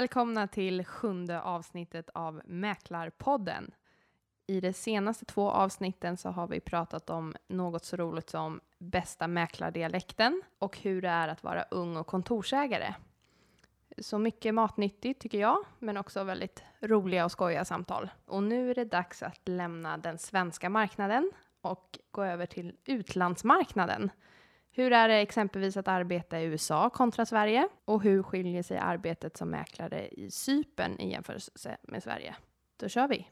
välkomna till sjunde avsnittet av Mäklarpodden. I de senaste två avsnitten så har vi pratat om något så roligt som bästa mäklardialekten och hur det är att vara ung och kontorsägare. Så mycket matnyttigt tycker jag, men också väldigt roliga och skojiga samtal. Och nu är det dags att lämna den svenska marknaden och gå över till utlandsmarknaden. Hur är det exempelvis att arbeta i USA kontra Sverige? Och hur skiljer sig arbetet som mäklare i Sypen i jämförelse med Sverige? Då kör vi!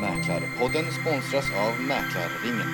Mäklarpodden sponsras av Mäklarringen.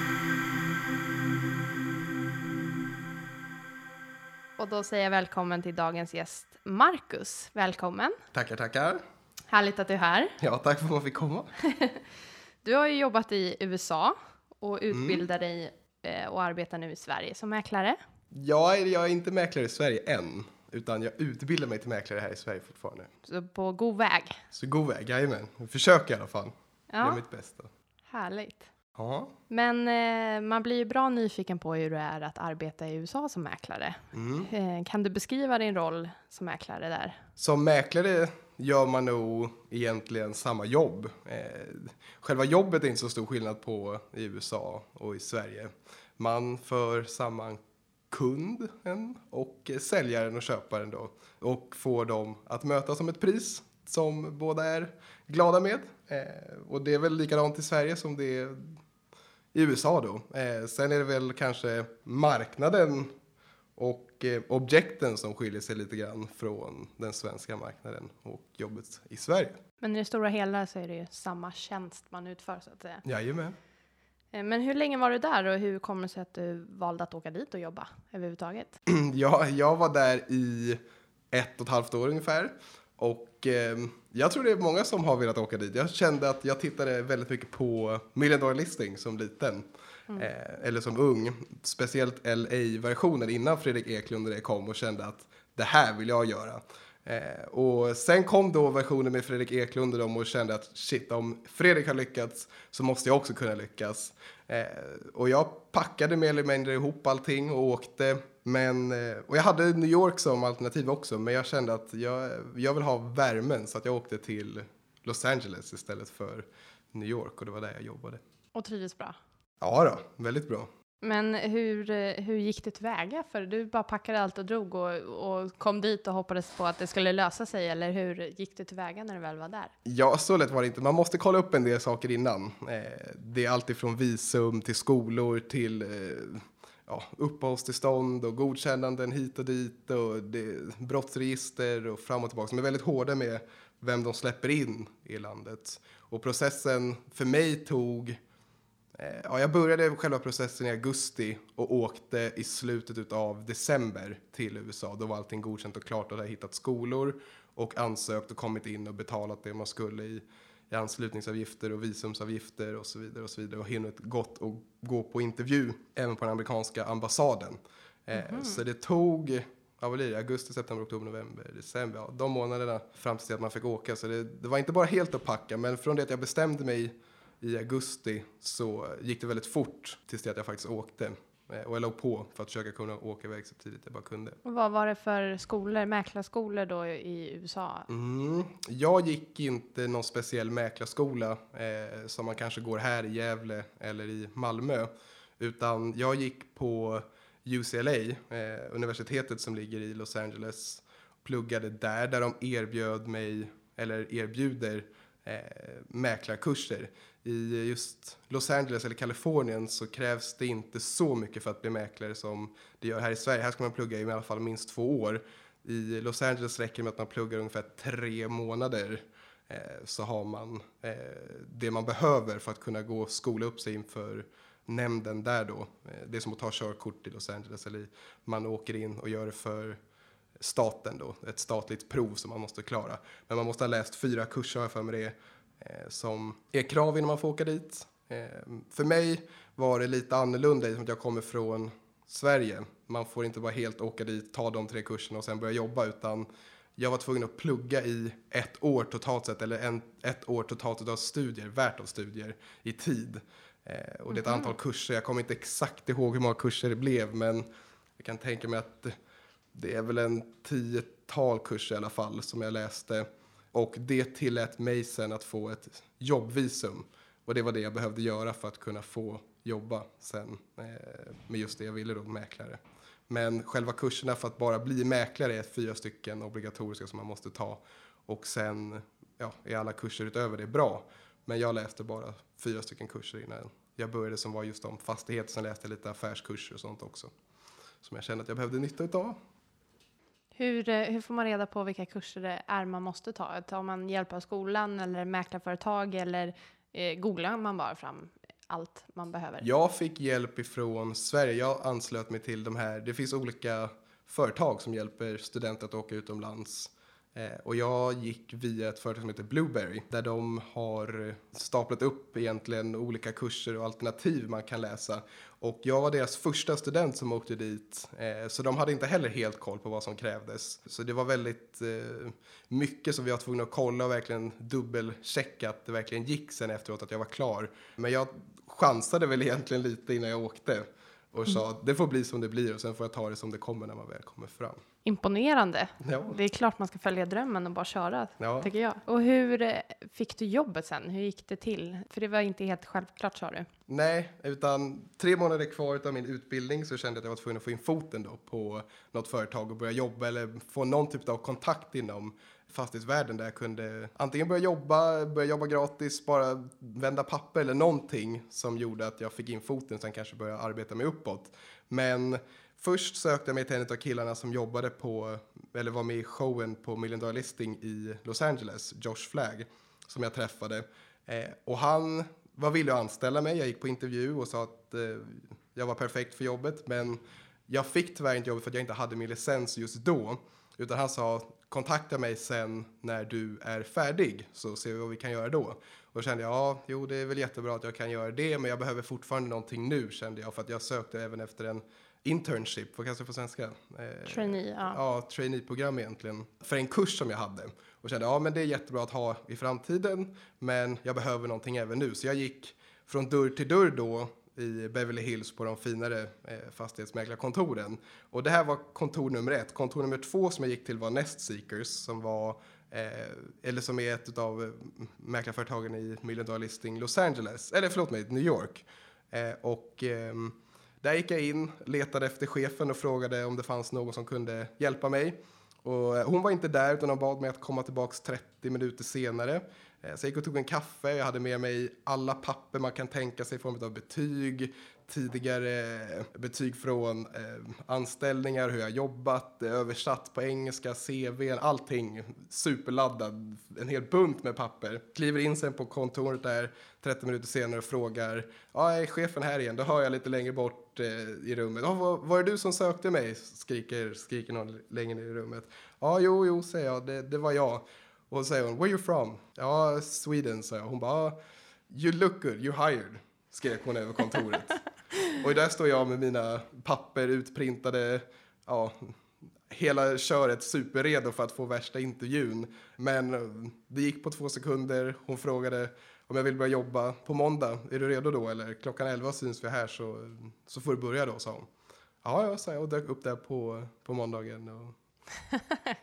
Och då säger jag välkommen till dagens gäst Marcus. Välkommen! Tackar, tackar. Härligt att du är här. Ja, tack för att man fick komma. Du har ju jobbat i USA och utbildar dig eh, och arbetar nu i Sverige som mäklare. Jag är, jag är inte mäklare i Sverige än, utan jag utbildar mig till mäklare här i Sverige fortfarande. Så på god väg. Så god väg, jajamän. Jag försöker i alla fall. Ja, mitt bästa. härligt. Ja. Men eh, man blir ju bra nyfiken på hur det är att arbeta i USA som mäklare. Mm. Eh, kan du beskriva din roll som mäklare där? Som mäklare gör man nog egentligen samma jobb. Eh, själva jobbet är inte så stor skillnad på i USA och i Sverige. Man för samman kunden och säljaren och köparen då och får dem att mötas om ett pris som båda är glada med. Eh, och det är väl likadant i Sverige som det är i USA då. Eh, sen är det väl kanske marknaden och eh, objekten som skiljer sig lite grann från den svenska marknaden och jobbet i Sverige. Men i det stora hela så är det ju samma tjänst man utför så att säga. Jajamän. Eh, men hur länge var du där och hur kommer det sig att du valde att åka dit och jobba överhuvudtaget? Jag, jag var där i ett och ett halvt år ungefär. Och eh, jag tror det är många som har velat åka dit. Jag kände att jag tittade väldigt mycket på Million Dollar Listing som liten. Eh, eller som ung. Speciellt LA-versionen innan Fredrik Eklund och det kom och kände att det här vill jag göra. Eh, och sen kom då versionen med Fredrik Eklund och dem och kände att shit, om Fredrik har lyckats så måste jag också kunna lyckas. Eh, och jag packade mer eller mindre ihop allting och åkte. Men, eh, och jag hade New York som alternativ också, men jag kände att jag, jag vill ha värmen så att jag åkte till Los Angeles istället för New York och det var där jag jobbade. Och trivdes bra? Ja då, väldigt bra. Men hur, hur gick det tillväga? För du bara packade allt och drog och, och kom dit och hoppades på att det skulle lösa sig, eller hur gick det tillväga när du väl var där? Ja, så lätt var det inte. Man måste kolla upp en del saker innan. Eh, det är alltifrån visum till skolor till eh, ja, uppehållstillstånd och godkännanden hit och dit och det, brottsregister och fram och tillbaka De är väldigt hårda med vem de släpper in i landet. Och processen för mig tog Ja, jag började själva processen i augusti och åkte i slutet av december till USA. Då var allting godkänt och klart och hade hittat skolor och ansökt och kommit in och betalat det man skulle i, i anslutningsavgifter och visumsavgifter och så vidare och så vidare och hunnit gått och gå på intervju även på den amerikanska ambassaden. Eh, så det tog, ja vad blir det, augusti, september, oktober, november, december, ja, de månaderna fram till att man fick åka. Så det, det var inte bara helt att packa, men från det att jag bestämde mig i augusti så gick det väldigt fort tills det att jag faktiskt åkte. Eh, Och jag låg på för att försöka kunna åka iväg så tidigt jag bara kunde. Och vad var det för skolor, mäklarskolor då i USA? Mm. Jag gick inte någon speciell mäklarskola eh, som man kanske går här i Gävle eller i Malmö. Utan jag gick på UCLA, eh, universitetet som ligger i Los Angeles. Pluggade där, där de erbjöd mig, eller erbjuder, eh, mäklarkurser. I just Los Angeles eller Kalifornien så krävs det inte så mycket för att bli mäklare som det gör här i Sverige. Här ska man plugga i alla fall minst två år. I Los Angeles räcker det med att man pluggar ungefär tre månader eh, så har man eh, det man behöver för att kunna gå och skola upp sig inför nämnden där då. Eh, det är som att ta körkort i Los Angeles eller man åker in och gör det för staten då, ett statligt prov som man måste klara. Men man måste ha läst fyra kurser har jag för mig det är, som är krav innan man får åka dit. Eh, för mig var det lite annorlunda att jag kommer från Sverige. Man får inte bara helt åka dit, ta de tre kurserna och sen börja jobba utan jag var tvungen att plugga i ett år totalt sett, eller en, ett år totalt av studier, värt av studier, i tid. Eh, och det är ett antal kurser, jag kommer inte exakt ihåg hur många kurser det blev, men jag kan tänka mig att det är väl en tiotal kurser i alla fall som jag läste. Och det tillät mig sen att få ett jobbvisum. Och det var det jag behövde göra för att kunna få jobba sen eh, med just det jag ville då, mäklare. Men själva kurserna för att bara bli mäklare är fyra stycken obligatoriska som man måste ta. Och sen ja, är alla kurser utöver det bra. Men jag läste bara fyra stycken kurser innan jag började som var just om fastighet. Sen läste jag lite affärskurser och sånt också. Som jag kände att jag behövde nytta utav. Hur, eh, hur får man reda på vilka kurser det är man måste ta? Tar man hjälp av skolan eller mäklarföretag eller eh, googlar man bara fram allt man behöver? Jag fick hjälp ifrån Sverige. Jag anslöt mig till de här. Det finns olika företag som hjälper studenter att åka utomlands. Eh, och jag gick via ett företag som heter Blueberry där de har staplat upp egentligen olika kurser och alternativ man kan läsa. Och jag var deras första student som åkte dit, eh, så de hade inte heller helt koll på vad som krävdes. Så det var väldigt eh, mycket som vi var tvungna att kolla och verkligen dubbelchecka att det verkligen gick sen efteråt att jag var klar. Men jag chansade väl egentligen lite innan jag åkte och sa att det får bli som det blir och sen får jag ta det som det kommer när man väl kommer fram. Imponerande. Ja. Det är klart man ska följa drömmen och bara köra, Ja. tycker jag. Och hur eh, fick du jobbet sen? Hur gick det till? För det var inte helt självklart, sa du. Nej, utan tre månader kvar av min utbildning så kände jag att jag var tvungen att få in foten då på något företag och börja jobba eller få någon typ av kontakt inom fastighetsvärlden där jag kunde antingen börja jobba, börja jobba gratis, bara vända papper eller någonting som gjorde att jag fick in foten sen kanske börja arbeta mig uppåt. Men först sökte jag mig till en av killarna som jobbade på, eller var med i showen på Million Dollar Listing i Los Angeles, Josh Flagg, som jag träffade. Eh, och han var villig att anställa mig. Jag gick på intervju och sa att eh, jag var perfekt för jobbet. Men jag fick tyvärr inte jobbet för att jag inte hade min licens just då. Utan han sa kontakta mig sen när du är färdig så ser vi vad vi kan göra då. Och då kände jag, ja, jo det är väl jättebra att jag kan göra det men jag behöver fortfarande någonting nu kände jag för att jag sökte även efter en internship, vad kallas det på svenska? Eh, Trainee, ja. ja, traineeprogram egentligen, för en kurs som jag hade. Och kände, ja men det är jättebra att ha i framtiden, men jag behöver någonting även nu. Så jag gick från dörr till dörr då i Beverly Hills på de finare eh, fastighetsmäklarkontoren. Och det här var kontor nummer ett. Kontor nummer två som jag gick till var Nest Seekers som var Eh, eller som är ett av mäklarföretagen i Million Dollar Listing Los Angeles, eller förlåt mig, New York. Eh, och ehm, där gick jag in, letade efter chefen och frågade om det fanns någon som kunde hjälpa mig. Och eh, hon var inte där utan hon bad mig att komma tillbaks 30 minuter senare. Eh, så jag gick och tog en kaffe, jag hade med mig alla papper man kan tänka sig i form av betyg, tidigare eh, betyg från eh, anställningar, hur jag jobbat, översatt på engelska, CV, allting superladdad, en hel bunt med papper. Kliver in sen på kontoret där 30 minuter senare och frågar, ja är chefen här igen? Då hör jag lite längre bort i rummet, ja, var, var det du som sökte mig? Skriker, skriker någon längre ner i rummet. Ja, jo, jo, säger jag, det, det var jag. Och säger hon, where you from? Ja, Sweden, sa jag. Hon bara, you look good, you're hired, skrek hon över kontoret. och där står jag med mina papper utprintade, ja, hela köret superredo för att få värsta intervjun. Men eh, det gick på två sekunder, hon frågade om jag vill börja jobba på måndag, är du redo då? Eller klockan 11 syns vi här så, så får du börja då, sa hon. Ja, ja, sa jag och dök upp där på, på måndagen. Och,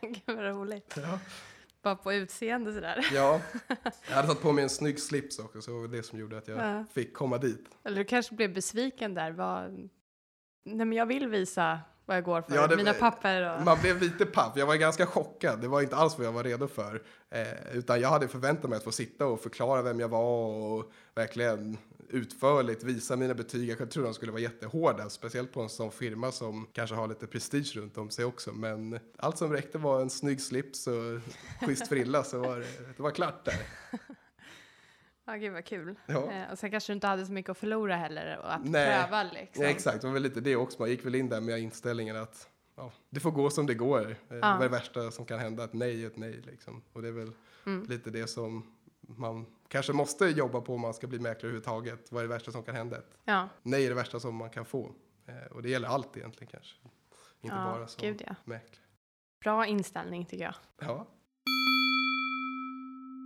Gud vad roligt. ja. Bara på utseende sådär. Ja, jag hade tagit på mig en snygg slips också, så det var det som gjorde att jag Ja. fick komma dit. Eller du kanske blev besviken där. Vad... Nej men jag vill visa vad jag går för. Ja, det- Mina papper och... Man blev lite paff, jag var ganska chockad, det var inte alls vad jag var redo för. Eh, utan jag hade förväntat mig att få sitta och förklara vem jag var och verkligen utförligt visa mina betyg. Jag tror de skulle vara jättehårda, speciellt på en sån firma som kanske har lite prestige runt om sig också. Men allt som räckte var en snygg slips och schysst frilla så var det, det var klart där. Ja, gud vad kul. Ja. Eh, och sen kanske du inte hade så mycket att förlora heller och att Nej. pröva liksom. Ja, exakt, det var väl lite det också. Man gick väl in där med inställningen att ja, det får gå som det går. Eh, Vad är det värsta som kan hända? Ett nej är ett nej. Liksom. Och det är väl Mm. lite det som man kanske måste jobba på om man ska bli mäklare överhuvudtaget. Vad är det värsta som kan hända? Ett Ja, nej är det värsta som man kan få. Eh, och det gäller allt egentligen kanske. Inte ja bara som gud ja. mäklare. Bra inställning tycker jag. Ja. Bra inställning tycker jag. Ja.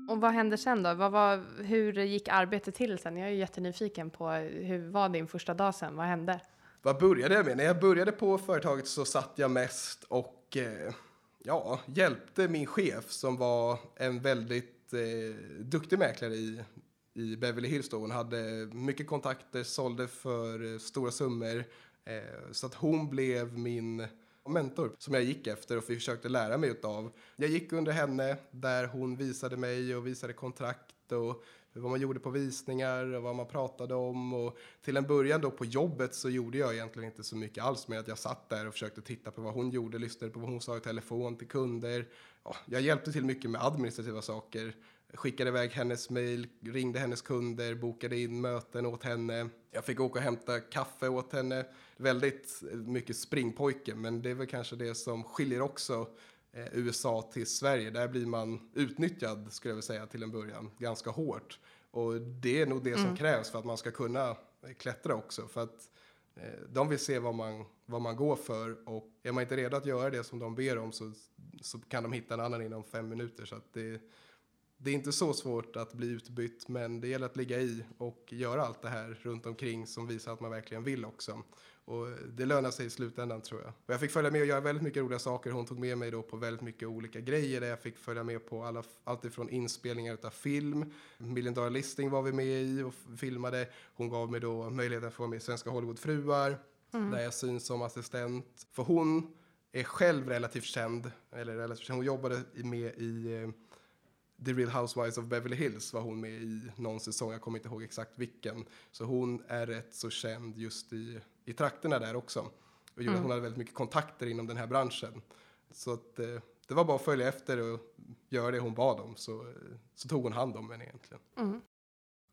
Och vad hände sen då? Vad var, hur gick arbetet till sen? Jag är jättenyfiken på hur var din första dag sen? Vad hände? Vad började jag med? När jag började på företaget så satt jag mest och eh, ja, hjälpte min chef som var en väldigt eh, duktig mäklare i, i Beverly Hills. Då. Hon hade mycket kontakter, sålde för eh, stora summor. Eh, så att hon blev min mentor som jag gick efter och försökte lära mig utav. Jag gick under henne där hon visade mig och visade kontrakt och vad man gjorde på visningar och vad man pratade om. Och till en början då på jobbet så gjorde jag egentligen inte så mycket alls med att jag satt där och försökte titta på vad hon gjorde, lyssnade på vad hon sa i telefon till kunder. Ja, jag hjälpte till mycket med administrativa saker. Skickade iväg hennes mail, ringde hennes kunder, bokade in möten åt henne. Jag fick åka och hämta kaffe åt henne. Väldigt mycket springpojke, men det är väl kanske det som skiljer också eh, USA till Sverige. Där blir man utnyttjad, skulle jag vilja säga, till en början, ganska hårt. Och det är nog det som Mm. krävs för att man ska kunna eh, klättra också. För att eh, de vill se vad man, vad man går för och är man inte redo att göra det som de ber om så, så kan de hitta en annan inom fem minuter. Så att det, det är inte så svårt att bli utbytt, men det gäller att ligga i och göra allt det här runt omkring som visar att man verkligen vill också. Och det lönar sig i slutändan tror jag. Och jag fick följa med och göra väldigt mycket roliga saker. Hon tog med mig då på väldigt mycket olika grejer där jag fick följa med på alla, allt ifrån inspelningar av film. Million Dollar Listing var vi med i och filmade. Hon gav mig då möjligheten att få vara med i Svenska Hollywoodfruar. Där jag syns som assistent. För hon är själv relativt känd. Eller relativt känd. Hon jobbade med i eh, The Real Housewives of Beverly Hills var hon med i någon säsong, jag kommer inte ihåg exakt vilken. Så hon är rätt så känd just i, i trakterna där också. Och gjorde att hon hade väldigt mycket kontakter inom den här branschen. Så att, eh, det var bara att följa efter och göra det hon bad om så, eh, så tog hon hand om henne egentligen. Mm.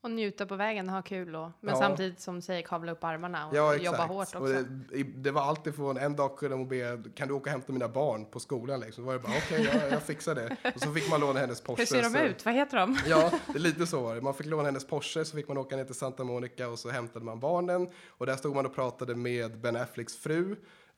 Och njuta på vägen, ha kul och, men Ja. samtidigt som du säger kavla upp armarna och Ja, jobba hårt också. Och det, det var alltid från en dag kunde hon be, kan du åka och hämta mina barn på skolan liksom? Så var det bara, okej, jag, jag fixar det. Och så fick man låna hennes Porsche. Hur ser de så- ut? Vad heter de? Ja, det är lite så var det. Man fick låna hennes Porsche, så fick man åka ner till Santa Monica och så hämtade man barnen. Och där stod man och pratade med Ben Afflecks fru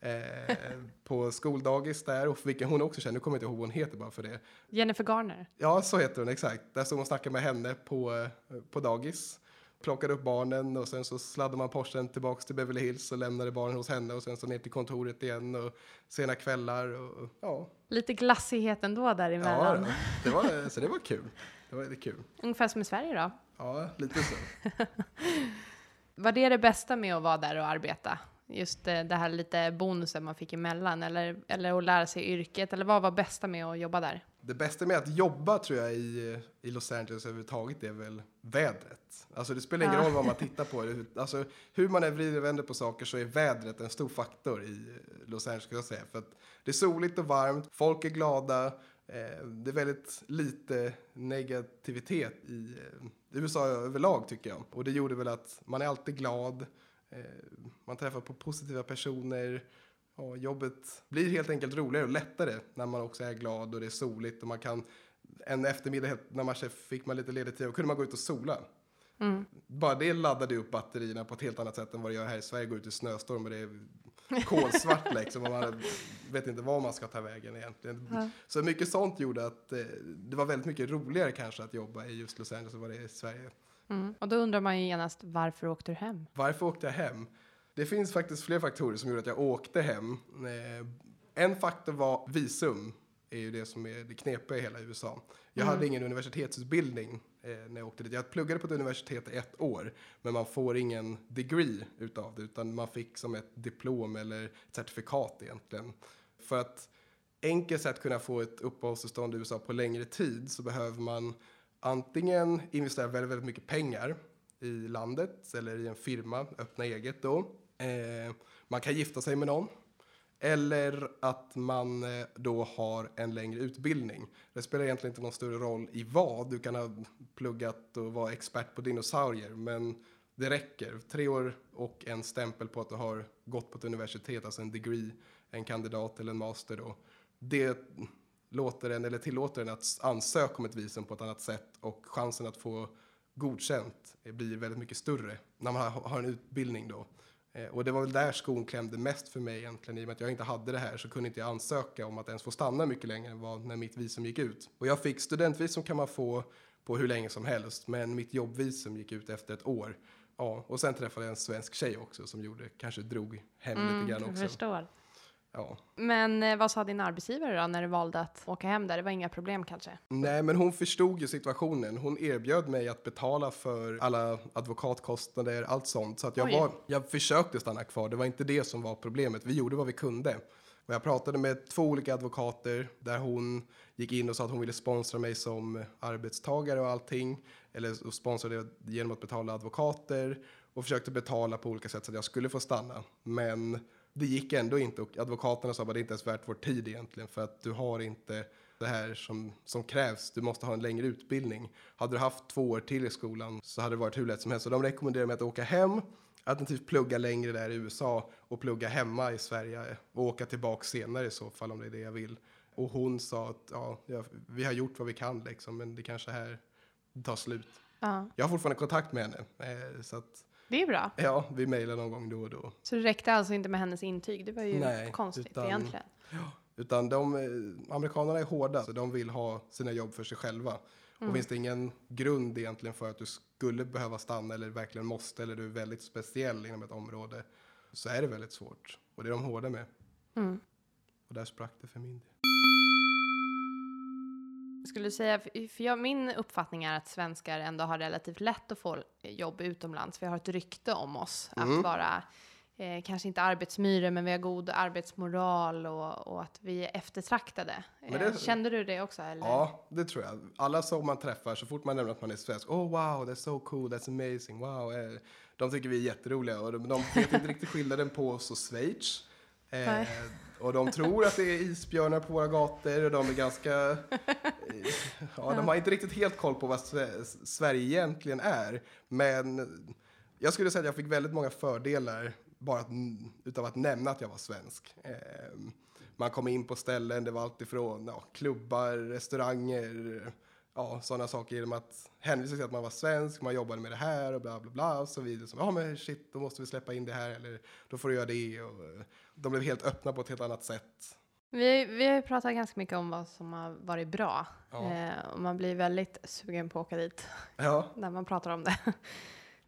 eh, på skoldagis där. Och vilken hon också känner, nu kommer jag inte ihåg vad hon heter bara för det. Jennifer Garner. Ja, så heter hon exakt. Där stod man och snackade med henne på, eh, på dagis. Plockade upp barnen och sen så sladdade man Porschen tillbaks till Beverly Hills och lämnade barnen hos henne och sen så ner till kontoret igen och sena kvällar och ja. Lite glassighet ändå Ja, däremellan. då. det var, så det var kul. Det var väldigt kul. Ungefär som i Sverige då. Ja, lite så. Var det det bästa med att vara där och arbeta? Just eh, det här lite bonusen man fick emellan eller, eller att lära sig yrket? Eller vad var bästa med att jobba där? Det bästa med att jobba tror jag i, i Los Angeles överhuvudtaget är väl vädret. Alltså det spelar ingen Ja. roll vad man tittar på. Det- Alltså hur man än vrider och vänder på saker så är vädret en stor faktor i eh, Los Angeles ska jag säga. För att det är soligt och varmt, folk är glada, eh, det är väldigt lite negativitet i eh, USA överlag tycker jag. Och det gjorde väl att man är alltid glad, man träffar på positiva personer, Ja, jobbet blir helt enkelt roligare och lättare när man också är glad och det är soligt och man kan en eftermiddag när man fick man lite ledig tid och kunde man gå ut och sola. Mm. Bara det laddade upp batterierna på ett helt annat sätt än vad det gör här i Sverige. Gå ut i snöstorm och det är kolsvart liksom och man vet inte var man ska ta vägen egentligen. Ja. Så mycket sånt gjorde att eh, det var väldigt mycket roligare kanske att jobba i just Los Angeles än vad det är i Sverige. Mm. Och då undrar man ju genast, varför åkte du hem? Varför åkte jag hem? Det finns faktiskt fler faktorer som gjorde att jag åkte hem. Eh, En faktor var visum, är ju det som är det knepiga i hela USA. Jag Mm. hade ingen universitetsutbildning eh, när jag åkte dit. Jag pluggade på ett universitet i ett år, men man får ingen degree utav det, utan man fick som ett diplom eller ett certifikat egentligen. För att enkelt sätt kunna få ett uppehållstillstånd i USA på längre tid så behöver man antingen investera väldigt, väldigt mycket pengar i landet eller i en firma, öppna eget då. Eh, man kan gifta sig med någon. Eller att man eh, då har en längre utbildning. Det spelar egentligen inte någon större roll i vad. Du kan ha pluggat och vara expert på dinosaurier, men det räcker. Tre år och en stämpel på att du har gått på ett universitet, alltså en degree, en kandidat eller en master då. Det låter en, eller tillåter en att ansöka om ett visum på ett annat sätt och chansen att få godkänt blir väldigt mycket större när man har, en utbildning då. Eh, Och det var väl där skon klämde mest för mig egentligen. I och med att jag inte hade det här så kunde inte jag ansöka om att ens få stanna mycket längre än vad när mitt visum gick ut. Och jag fick studentvisum kan man få på hur länge som helst. Men mitt jobbvisum gick ut efter ett år. Ja, och sen träffade jag en svensk tjej också som gjorde, kanske drog hem lite Mm, grann jag också. förstår. Ja. Men eh, vad sa din arbetsgivare då när du valde att åka hem där? Det var inga problem kanske? Nej, men hon förstod ju situationen. Hon erbjöd mig att betala för alla advokatkostnader, allt sånt. Så att jag, Oj. var, jag försökte stanna kvar. Det var inte det som var problemet. Vi gjorde vad vi kunde. Och jag pratade med två olika advokater där hon gick in och sa att hon ville sponsra mig som arbetstagare och allting. Eller och sponsra det genom att betala advokater. Och försökte betala på olika sätt så att jag skulle få stanna. Men det gick ändå inte och advokaterna sa att det inte ens värt vår tid egentligen för att du har inte det här som, som krävs. Du måste ha en längre utbildning. Hade du haft två år till i skolan så hade det varit hur lätt som helst. Så de rekommenderar mig att åka hem, alternativt plugga längre där i USA och plugga hemma i Sverige och åka tillbaka senare i så fall om det är det jag vill. Och hon sa att ja, vi har gjort vad vi kan liksom, men det kanske här tar slut. Ja, Jag har fortfarande kontakt med henne, eh, så att det är bra. ja, vi mejlar någon gång då och då. Så det räckte alltså inte med hennes intyg? Det var ju Nej, konstigt utan- egentligen. Utan de, eh, amerikanerna är hårda, så de vill ha sina jobb för sig själva. Och finns det ingen grund egentligen för att du skulle behöva stanna eller verkligen måste eller du är väldigt speciell inom ett område så är det väldigt svårt. Och det är de hårda med. Mm. Och där sprack det för min del. Skulle säga, för jag, min uppfattning är att svenskar ändå har relativt lätt att få jobb utomlands. Vi har ett rykte om oss Mm. att vara, eh, kanske inte arbetsmyror, men vi har god arbetsmoral och, och att vi är eftertraktade. Men Eh, det- Kände du det också? Eller? Ja, det tror jag. Alla som man träffar, så fort man nämner att man är svensk, oh wow, that's so cool, that's amazing, wow. Eh, De tycker vi är jätteroliga och de, de vet inte riktigt skillnaden på oss och Schweiz. Eh och de tror att det är isbjörnar på våra gator och de är ganska... Eh, ja, de har inte riktigt helt koll på vad Sverige egentligen är. Men jag skulle säga att jag fick väldigt många fördelar bara att, utav att nämna att jag var svensk. Ehm, man kom in på ställen, det var alltifrån ja, klubbar, restauranger, ja, sådana saker genom att hänvisa till att man var svensk, man jobbade med det här och bla bla bla och så vidare. Som, ja men shit, då måste vi släppa in det här eller då får du göra det. Och, de blev helt öppna på ett helt annat sätt. Vi, vi har ju pratat ganska mycket om vad som har varit bra. Ja. Eh, och man blir väldigt sugen på att åka dit Ja, när man pratar om det.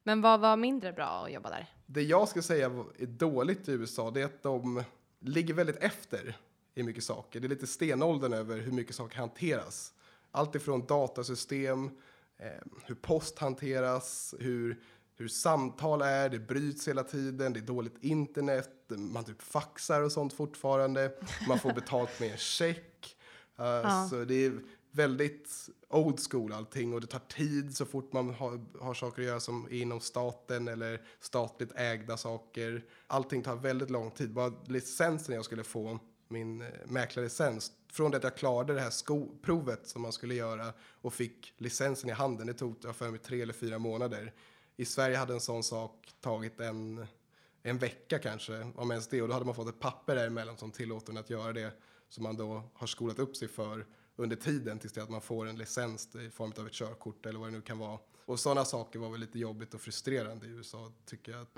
Men vad var mindre bra att jobba där? det jag ska säga är dåligt i USA, det är att de ligger väldigt efter i mycket saker. Det är lite stenåldern över hur mycket saker hanteras. Allt ifrån datasystem, eh, hur post hanteras, hur, hur samtal är, det bryts hela tiden, det är dåligt internet, man typ faxar och sånt fortfarande, man får betalt med en check. Uh, Så det är väldigt old school allting och det tar tid så fort man har, har saker att göra som är inom staten eller statligt ägda saker. Allting tar väldigt lång tid. Bara licensen jag skulle få, min eh, mäklarlicens, från det att jag klarade det här sko- provet som man skulle göra och fick licensen i handen, det tog jag för mig tre eller fyra månader. I Sverige hade en sån sak tagit en, en vecka kanske, om ens det. Och då hade man fått ett papper däremellan som tillåter en att göra det som man då har skolat upp sig för under tiden tills det att man får en licens i form av ett körkort eller vad det nu kan vara. Och sådana saker var väl lite jobbigt och frustrerande i USA tycker jag att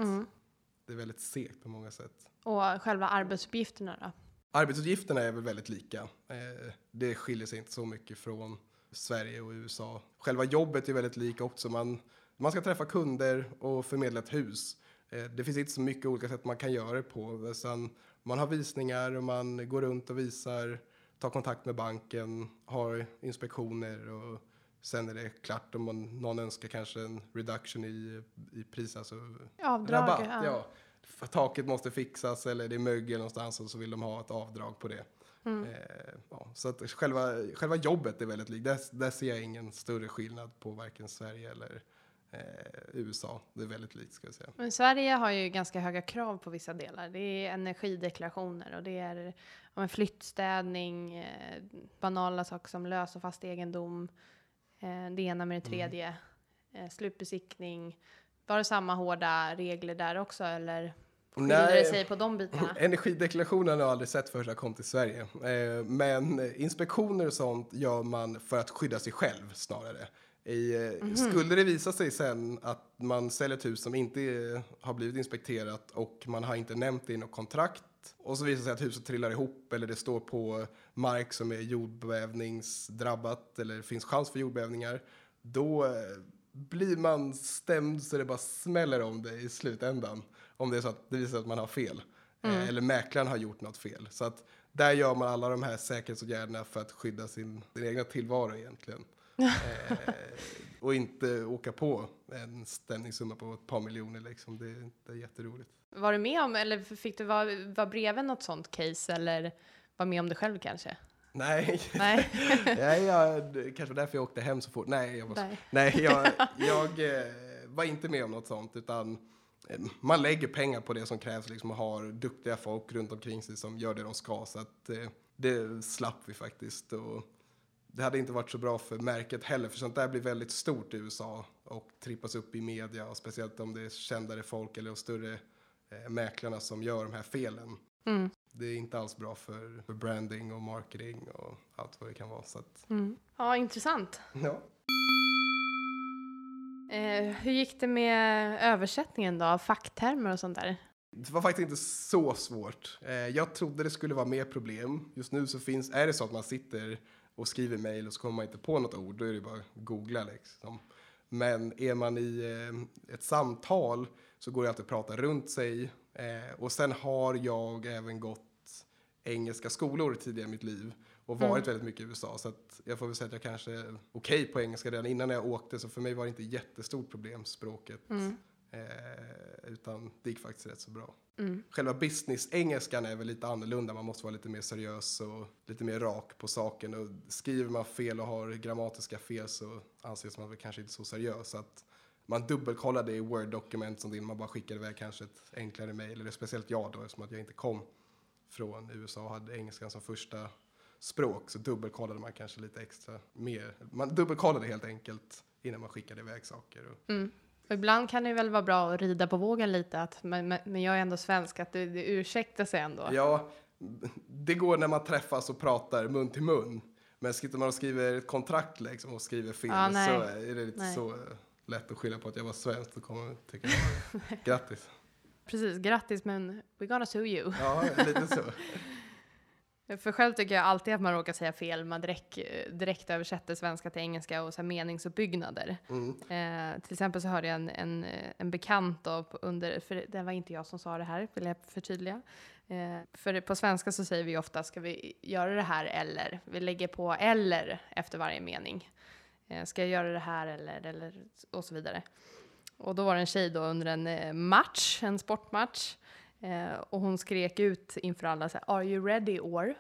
det är väldigt segt på många sätt. Och själva arbetsuppgifterna då? Arbetsuppgifterna är väl väldigt lika. Eh, det skiljer sig inte så mycket från Sverige och USA. Själva jobbet är väldigt lika också. Man, man ska träffa kunder och förmedla ett hus. Eh, det finns inte så mycket olika sätt man kan göra det på. Sen man har visningar och man går runt och visar, tar kontakt med banken, har inspektioner och sen är det klart om man, någon önskar kanske en reduction i, i pris, alltså Avdrag? rabatt. Ja. För Taket måste fixas eller det är mögel någonstans och så vill de ha ett avdrag på det. Eh, ja, så att själva, själva jobbet är väldigt likt. Där, där ser jag ingen större skillnad på varken Sverige eller USA. Det är väldigt likt ska jag säga. Men Sverige har ju ganska höga krav på vissa delar. Det är energideklarationer och det är ja, flyttstädning, eh, banala saker som lös och fast egendom, eh, det ena med det tredje, eh, slutbesiktning. Var det samma hårda regler där också eller skiljer det sig på de bitarna? Energideklarationen har jag aldrig sett förrän jag kom till Sverige. Eh, men inspektioner och sånt gör man för att skydda sig själv snarare. I, eh, Skulle det visa sig sen att man säljer ett hus som inte har blivit inspekterat och man har inte nämnt det i något kontrakt och så visar det sig att huset trillar ihop eller det står på mark som är jordbävningsdrabbat eller det finns chans för jordbävningar då eh, blir man stämd så det bara smäller om det i slutändan. Om det är så att det visar sig att man har fel. Eh, eller mäklaren har gjort något fel. Så att där gör man alla de här säkerhetsåtgärderna för att skydda sin, sin egna tillvaro egentligen. Eh, och inte åka på en stämningssumma på ett par miljoner liksom. Det, det är jätteroligt. Var du med om, eller fick du vara, var bredvid något sånt case eller var med om det själv kanske? Nej, Nej. Nej jag, kanske var därför jag åkte hem så fort. Nej, jag var, Nej. Nej, jag, jag eh, var inte med om något sånt, utan eh, man lägger pengar på det som krävs liksom, och har duktiga folk runt omkring sig som gör det de ska. Så att, eh, det slapp vi faktiskt. Och det hade inte varit så bra för märket heller, för sånt där blir väldigt stort i USA och trippas upp i media, och speciellt om det är kändare folk eller de större eh, mäklarna som gör de här felen. Mm. Det är inte alls bra för, för branding och marketing och allt vad det kan vara. Så att, Mm. Ja, intressant. ja. Eh, hur gick det med översättningen då, av facktermer och sånt där? Det var faktiskt inte så svårt. Eh, jag trodde det skulle vara mer problem. Just nu så finns, är det så att man sitter och skriver mejl och så kommer man inte på något ord, då är det bara att googla liksom. Men är man i eh, ett samtal så går det alltid att prata runt sig. Eh, och sen har jag även gått engelska skolor tidigare i mitt liv och varit väldigt mycket i USA. Så att jag får väl säga att jag kanske är okej på engelska redan innan jag åkte, så för mig var det inte jättestort problem, språket. Eh, utan det gick faktiskt rätt så bra. Mm. Själva business-engelskan är väl lite annorlunda. Man måste vara lite mer seriös och lite mer rak på saken. Och skriver man fel och har grammatiska fel så anses man väl kanske inte så seriös. Så att man dubbelkollar det i Word-dokument som är, man bara skickar iväg kanske ett enklare mejl. Eller speciellt jag då, eftersom att jag inte kom från USA och hade engelskan som första språk. Så dubbelkollade man kanske lite extra mer. Man dubbelkollade helt enkelt innan man skickade iväg saker. Och, Mm. Och ibland kan det väl vara bra att rida på vågen lite, att, men, men, men jag är ändå svensk, att det, det ursäktar sig ändå. Ja, det går när man träffas och pratar mun till mun. Men sitter man och skriver ett kontrakt liksom och skriver fel nej. så är det lite Nej. så eh, lätt att skylla på att jag var svensk. Då kommer tycka grattis. Precis, grattis men we're gonna sue you. Ja, lite så. För själv tycker jag alltid att man råkar säga fel, man direkt, direkt översätter svenska till engelska och så meningsuppbyggnader. Mm. Eh, till exempel så hörde jag en, en, en bekant då under, för det var inte jag som sa det här, vill jag förtydliga. Eh, för på svenska så säger vi ofta, ska vi göra det här eller? Vi lägger på eller efter varje mening. Eh, ska jag göra det här eller, eller och så vidare. Och då var det en tjej då under en eh, match, en sportmatch. Eh, och hon skrek ut inför alla så här, Are you ready or?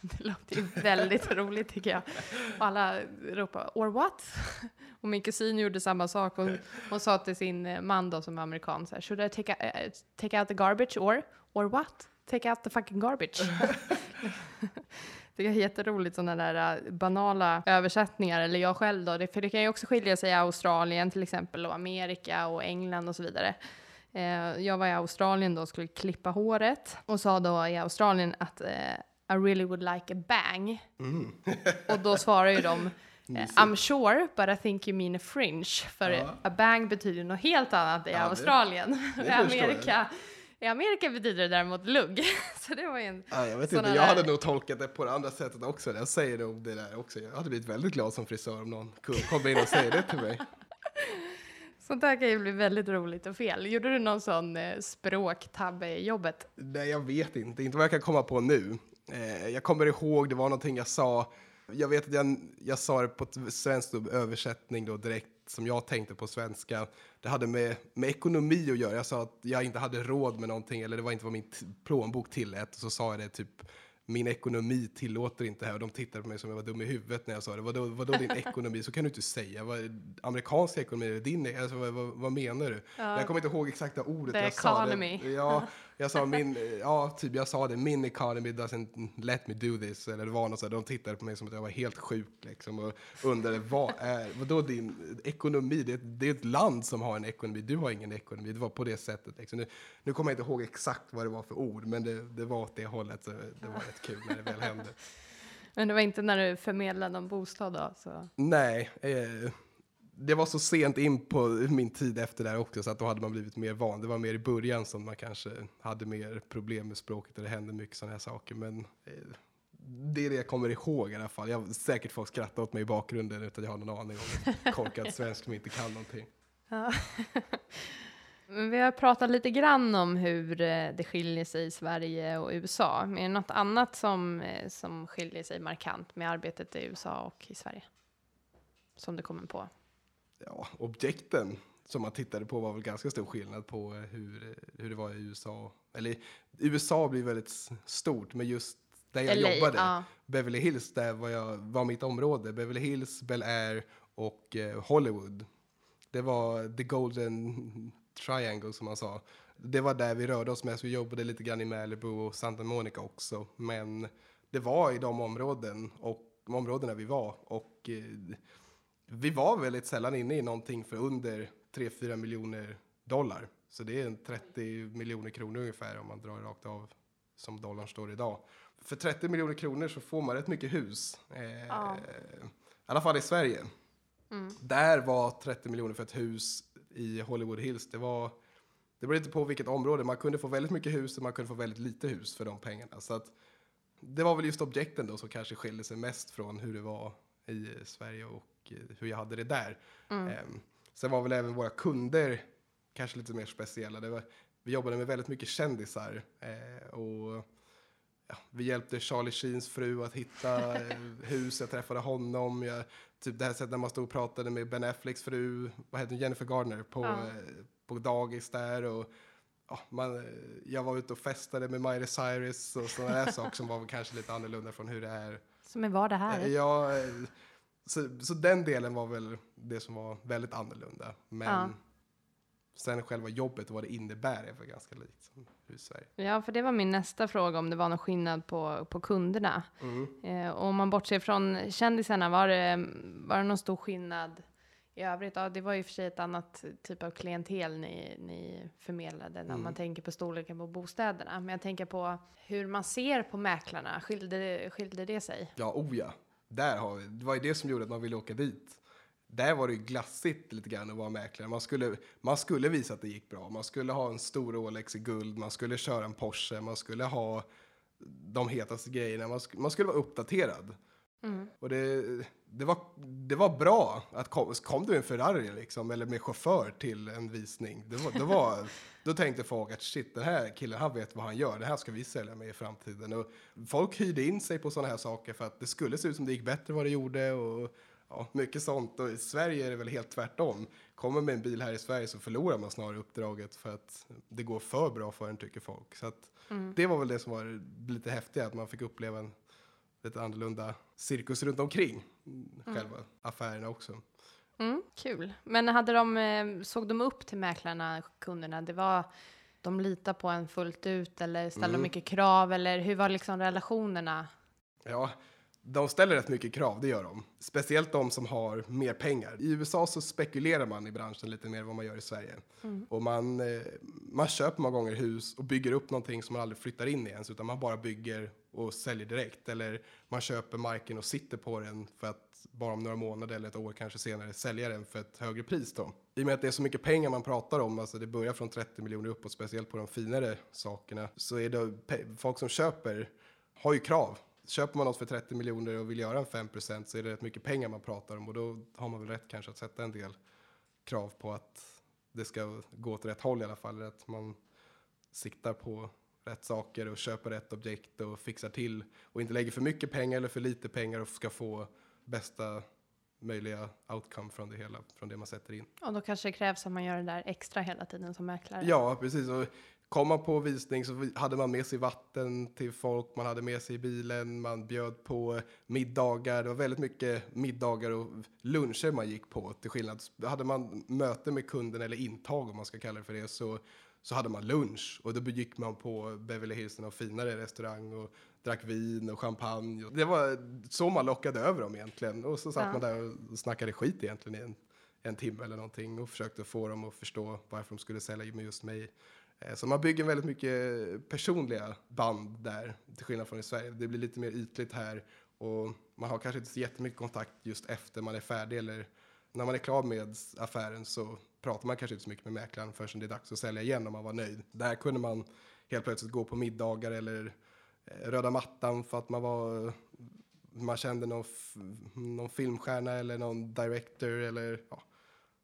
Det låter ju väldigt roligt tycker jag. Och alla ropade or what? Och min kusin gjorde samma sak. Hon, hon sa till sin eh, man då som är amerikan så här, Should I take, a, eh, take out the garbage or? Or what? Take out the fucking garbage. Det är jätteroligt sådana där eh, banala översättningar, eller jag själv då, det, för det kan ju också skilja sig i Australien till exempel och Amerika och England och så vidare. Eh, jag var i Australien då och skulle klippa håret och sa då i Australien att eh, I really would like a bang. och då svarar ju de eh, I'm sure, but I think you mean a fringe. För Ja. a bang betyder något helt annat i Ja, det- Australien. I förstår jag. Amerika, I Amerika betyder det däremot lugg. så det var ju en... Ja, jag vet inte, jag där- hade nog tolkat det på det andra sättet också. Jag säger nog det där också. Jag hade blivit väldigt glad som frisör om någon komma in och säga det till mig. Sånt där kan ju bli väldigt roligt och fel. Gjorde du någon sån eh, språktabbe i jobbet? Nej, jag vet inte. Inte vad jag kan komma på nu. Eh, jag kommer ihåg, det var någonting jag sa. Jag vet att jag, jag sa det på ett svenskt översättning då direkt som jag tänkte på svenska. Det hade med, med ekonomi att göra. Jag sa att jag inte hade råd med någonting eller det var inte vad min plånbok tillät. Och så sa jag det typ min ekonomi tillåter inte det här och de tittade på mig som jag var dum i huvudet när jag sa det. Vadå, vadå din ekonomi? Så kan du inte säga. Vad, amerikansk ekonomi, din? Alltså, vad, vad, vad menar du? Jag kommer inte ihåg exakta ordet. The jag sa economy. det. Ja, jag sa min, ja, typ jag sa det, min economy doesn't let me do this. Eller det var något så här, de tittade på mig som att jag var helt sjuk liksom och undrade vad är, vadå din ekonomi? Det är, det är ett land som har en ekonomi, du har ingen ekonomi. Det var på det sättet liksom. Nu, nu kommer jag inte ihåg exakt vad det var för ord, men det, det var åt det hållet. Så det var rätt kul när det väl hände. Men det var inte när du förmedlade någon bostad då? Så. Nej, eh, det var så sent in på min tid efter det här också så att då hade man blivit mer van. Det var mer i början som man kanske hade mer problem med språket och det hände mycket sådana här saker. Men eh, det är det jag kommer ihåg i alla fall. Jag säkert folk skrattar åt mig i bakgrunden utan jag har någon aning om en korkad svensk som inte kan någonting. Ja. Men vi har pratat lite grann om hur eh, det skiljer sig i Sverige och USA. Men är det något annat som, eh, som skiljer sig markant med arbetet i USA och i Sverige? Som du kommer på? Ja, objekten som man tittade på var väl ganska stor skillnad på eh, hur, hur det var i USA. Eller USA blir väldigt stort, men just där jag LA, jobbade, ja. Beverly Hills, där var, jag, var mitt område. Beverly Hills, Bel Air och eh, Hollywood. Det var the golden triangle som man sa. Det var där vi rörde oss mest. Vi jobbade lite grann i Malibu och Santa Monica också. Men det var i de områden och de områdena vi var. Och eh, vi var väldigt sällan inne i någonting för under 3-4 miljoner dollar. Så det är en 30 miljoner kronor ungefär om man drar rakt av som dollarn står idag. För 30 miljoner kronor så får man rätt mycket hus. Eh, Ja. I alla fall i Sverige. Mm. Där var 30 miljoner för ett hus i Hollywood Hills. Det var det beror lite på vilket område. Man kunde få väldigt mycket hus och man kunde få väldigt lite hus för de pengarna. Så att det var väl just objekten då som kanske skiljer sig mest från hur det var i Sverige och eh, hur jag hade det där. Mm. Ehm, sen var väl även våra kunder kanske lite mer speciella. Det var, vi jobbade med väldigt mycket kändisar eh, och ja, vi hjälpte Charlie Sheens fru att hitta eh, hus. Jag träffade honom. Jag, typ det här sättet när man stod och pratade med Ben Afflecks fru, vad heter hon, Jennifer Gardner, på, Ja. eh, på dagis där. Och, ja, man, eh, jag var ute och festade med Miley Cyrus och sådana där saker som var kanske lite annorlunda från hur det är Som är vad det här är. Ja, så, så den delen var väl det som var väldigt annorlunda. Men Ja. sen själva jobbet och vad det innebär är väl ganska likt som hur i Sverige. Ja, för det var min nästa fråga om det var någon skillnad på, på kunderna. Mm. Eh, och om man bortser från kändisarna, var det, var det någon stor skillnad i övrigt? Ja, det var ju för sig ett annat typ av klientel ni, ni förmedlade när Mm. man tänker på storleken på bostäderna. Men jag tänker på hur man ser på mäklarna. Skilde, skilde det sig? Ja, oh ja. Där har vi, det var ju det som gjorde att man ville åka dit. Där var det ju glassigt lite grann att vara mäklare. Man skulle, man skulle visa att det gick bra. Man skulle ha en stor Rolex i guld, man skulle köra en Porsche, man skulle ha de hetaste grejerna. Man, sk- man skulle vara uppdaterad. Mm. Och det, det, var, det var bra att kom, kom du i en Ferrari liksom, eller med chaufför till en visning. Det var, det var, då tänkte folk att shit, den här killen han vet vad han gör. Det här ska vi sälja med i framtiden. Och folk hyrde in sig på sådana här saker för att det skulle se ut som det gick bättre vad det gjorde. Och, ja, mycket sånt. Och i Sverige är det väl helt tvärtom. Kommer med en bil här i Sverige så förlorar man snarare uppdraget för att det går för bra för en tycker folk. Så att Mm. det var väl det som var lite häftigt, att man fick uppleva en lite annorlunda cirkus runt omkring mm, själva affärerna också. Mm, kul. Men hade de, eh, såg de upp till mäklarna, kunderna? Det var, de litar på en fullt ut eller ställde de Mm. mycket krav? Eller hur var liksom relationerna? Ja, de ställer rätt mycket krav, det gör de. Speciellt de som har mer pengar. I USA så spekulerar man i branschen lite mer än vad man gör i Sverige. Mm. Och man, eh, man köper många gånger hus och bygger upp någonting som man aldrig flyttar in i ens, utan man bara bygger och säljer direkt. Eller man köper marken och sitter på den för att bara om några månader eller ett år kanske senare sälja den för ett högre pris då. I och med att det är så mycket pengar man pratar om, alltså det börjar från 30 miljoner uppåt, speciellt på de finare sakerna, så är det folk som köper har ju krav. Köper man något för 30 miljoner och vill göra en 5% så är det rätt mycket pengar man pratar om och då har man väl rätt kanske att sätta en del krav på att det ska gå åt rätt håll i alla fall. Att man siktar på rätt saker och köper rätt objekt och fixar till och inte lägger för mycket pengar eller för lite pengar och ska få bästa möjliga outcome från det hela, från det man sätter in. Och då kanske det krävs att man gör det där extra hela tiden som mäklare. Ja, precis. Och kom man på visning så hade man med sig vatten till folk, man hade med sig i bilen, man bjöd på middagar. Det var väldigt mycket middagar och luncher man gick på. Till skillnad, hade man möte med kunden eller intag om man ska kalla det för det, så, så hade man lunch. Och då gick man på Beverly Hills, en finare restaurang och drack vin och champagne. Det var så man lockade över dem egentligen. Och så satt Ja. man där och snackade skit egentligen i en, en timme eller någonting och försökte få dem att förstå varför de skulle sälja med just mig. Eh, Så man bygger väldigt mycket personliga band där, till skillnad från i Sverige. Det blir lite mer ytligt här och man har kanske inte så jättemycket kontakt just efter man är färdig eller när man är klar med affären så pratar man kanske inte så mycket med mäklaren förrän det är dags att sälja igen om man var nöjd. Där kunde man helt plötsligt gå på middagar eller eh, röda mattan för att man var man kände någon, någon filmstjärna eller någon director eller ja,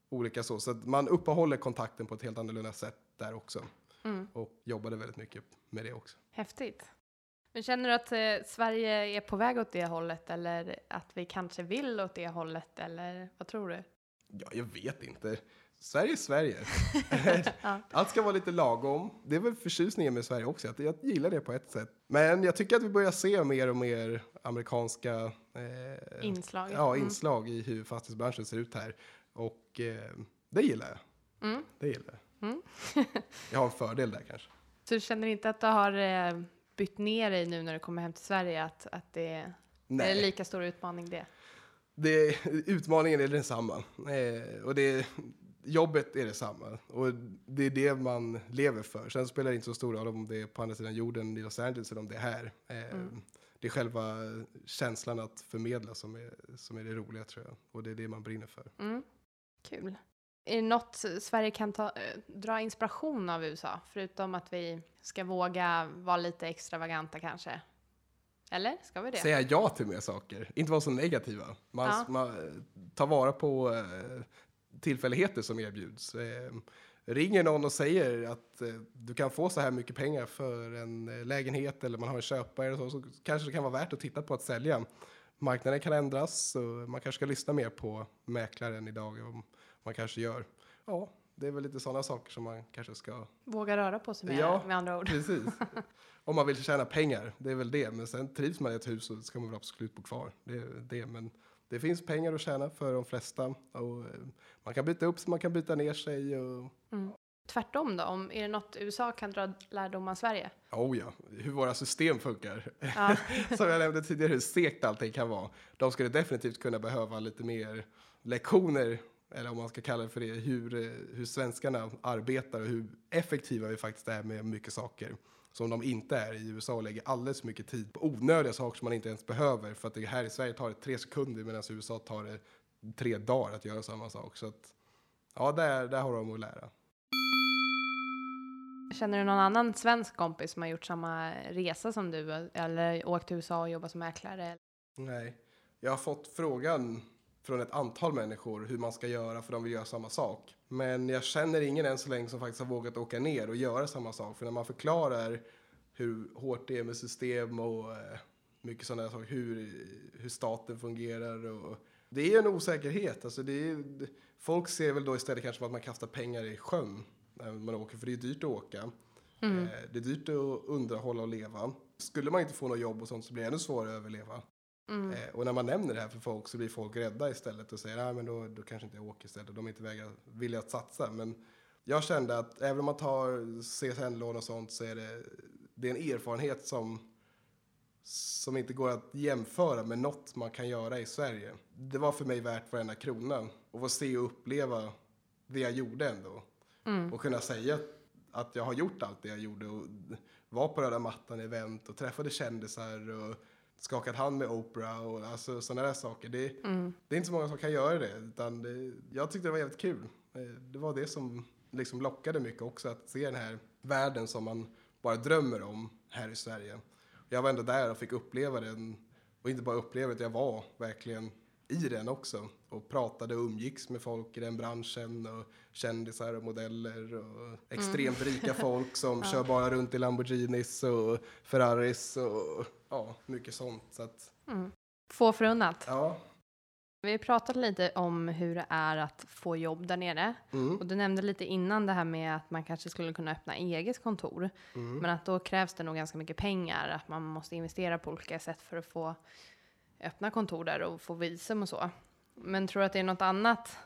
olika så. Så att man uppehåller kontakten på ett helt annorlunda sätt där också. Mm. Och jobbade väldigt mycket med det också. Häftigt. Men känner du att eh, Sverige är på väg åt det hållet eller att vi kanske vill åt det hållet eller vad tror du? Ja, jag vet inte. Sverige är Sverige. Ja. Allt ska vara lite lagom. Det är väl förtjusningen med Sverige också. Att jag gillar det på ett sätt. Men jag tycker att vi börjar se mer och mer amerikanska eh, Inslag. ja, Mm. inslag i hur fastighetsbranschen ser ut här. Och eh, det gillar jag. Mm. Det gillar jag. Mm. jag har en fördel där kanske. Så du känner inte att du har eh, bytt ner dig nu när du kommer hem till Sverige? Att, att det är, är det lika stor utmaning det? Det, utmaningen är densamma. Eh, och det, jobbet är detsamma. Och det är det man lever för. Sen spelar det inte så stor roll om det är på andra sidan jorden i Los Angeles eller om det är här. Eh, Mm. Det är själva känslan att förmedla som är, som är det roliga tror jag. Och det är det man brinner för. Mm. Kul. Är det något Sverige kan ta, eh, dra inspiration av USA? Förutom att vi ska våga vara lite extravaganta kanske? Eller? Ska vi det? Säga ja till mer saker, inte vara så negativa. Man, Ja. man tar vara på eh, tillfälligheter som erbjuds. Eh, ringer någon och säger att eh, du kan få så här mycket pengar för en eh, lägenhet eller man har en köpare eller så, så kanske det kan vara värt att titta på att sälja. Marknaden kan ändras och man kanske ska lyssna mer på mäklaren idag vad man kanske gör. Ja, det är väl lite sådana saker som man kanske ska Våga röra på sig mer, Ja. med andra ord. Precis. Om man vill tjäna pengar, det är väl det. Men sen trivs man i ett hus så ska man väl absolut bo kvar. Det är det. Men det finns pengar att tjäna för de flesta. Och eh, man kan byta upp sig, man kan byta ner sig. Och, Tvärtom då? Om, är det något USA kan dra lärdom av Sverige? oh ja, hur våra system funkar. Ja. Som jag nämnde tidigare, hur segt allting kan vara. De skulle definitivt kunna behöva lite mer lektioner, eller om man ska kalla det för det, hur, eh, hur svenskarna arbetar och hur effektiva vi faktiskt är med mycket saker. Som de inte är i USA och lägger alldeles för mycket tid på onödiga saker som man inte ens behöver. För att det här i Sverige tar det tre sekunder medan i USA tar det tre dagar att göra samma sak. Så att, ja, där, där har de att lära. Känner du någon annan svensk kompis som har gjort samma resa som du? Eller åkt till USA och jobbat som mäklare? Nej, jag har fått frågan från ett antal människor hur man ska göra för de vill göra samma sak. Men jag känner ingen än så länge som faktiskt har vågat åka ner och göra samma sak. För när man förklarar hur hårt det är med system och eh, mycket sådana saker, hur, hur staten fungerar och det är en osäkerhet. Alltså det är, folk ser väl då istället kanske som att man kastar pengar i sjön när man åker, för det är dyrt att åka. Mm. Eh, Det är dyrt att underhålla och leva. Skulle man inte få något jobb och sånt så blir det ännu svårare att överleva. Mm. Eh, och när man nämner det här för folk så blir folk rädda istället och säger nej men då, då kanske inte jag åker istället. De är inte väga, villiga att satsa. Men jag kände att även om man tar CSN-lån och sånt så är det, det är en erfarenhet som, som inte går att jämföra med något man kan göra i Sverige. Det var för mig värt varenda krona. Och få se och uppleva det jag gjorde ändå. Mm. Och kunna säga att jag har gjort allt det jag gjorde och var på röda mattan-event och träffade kändisar och skakat hand med Oprah och alltså sådana där saker. Det, Mm. det är inte så många som kan göra det, utan det, jag tyckte det var jävligt kul. Eh, Det var det som liksom lockade mycket också, att se den här världen som man bara drömmer om här i Sverige. Jag var ändå där och fick uppleva den, och inte bara uppleva det, jag var verkligen i den också. Och pratade och umgicks med folk i den branschen och kändisar och modeller och extremt rika folk som kör bara runt i Lamborghinis och Ferraris och ja, mycket sånt. Så att, Mm. Få förunnat. ja. Vi har pratat lite om hur det är att få jobb där nere. Mm. Och du nämnde lite innan det här med att man kanske skulle kunna öppna eget kontor. Mm. Men att då krävs det nog ganska mycket pengar. Att man måste investera på olika sätt för att få öppna kontor där och få visum och så. Men tror du att det är något annat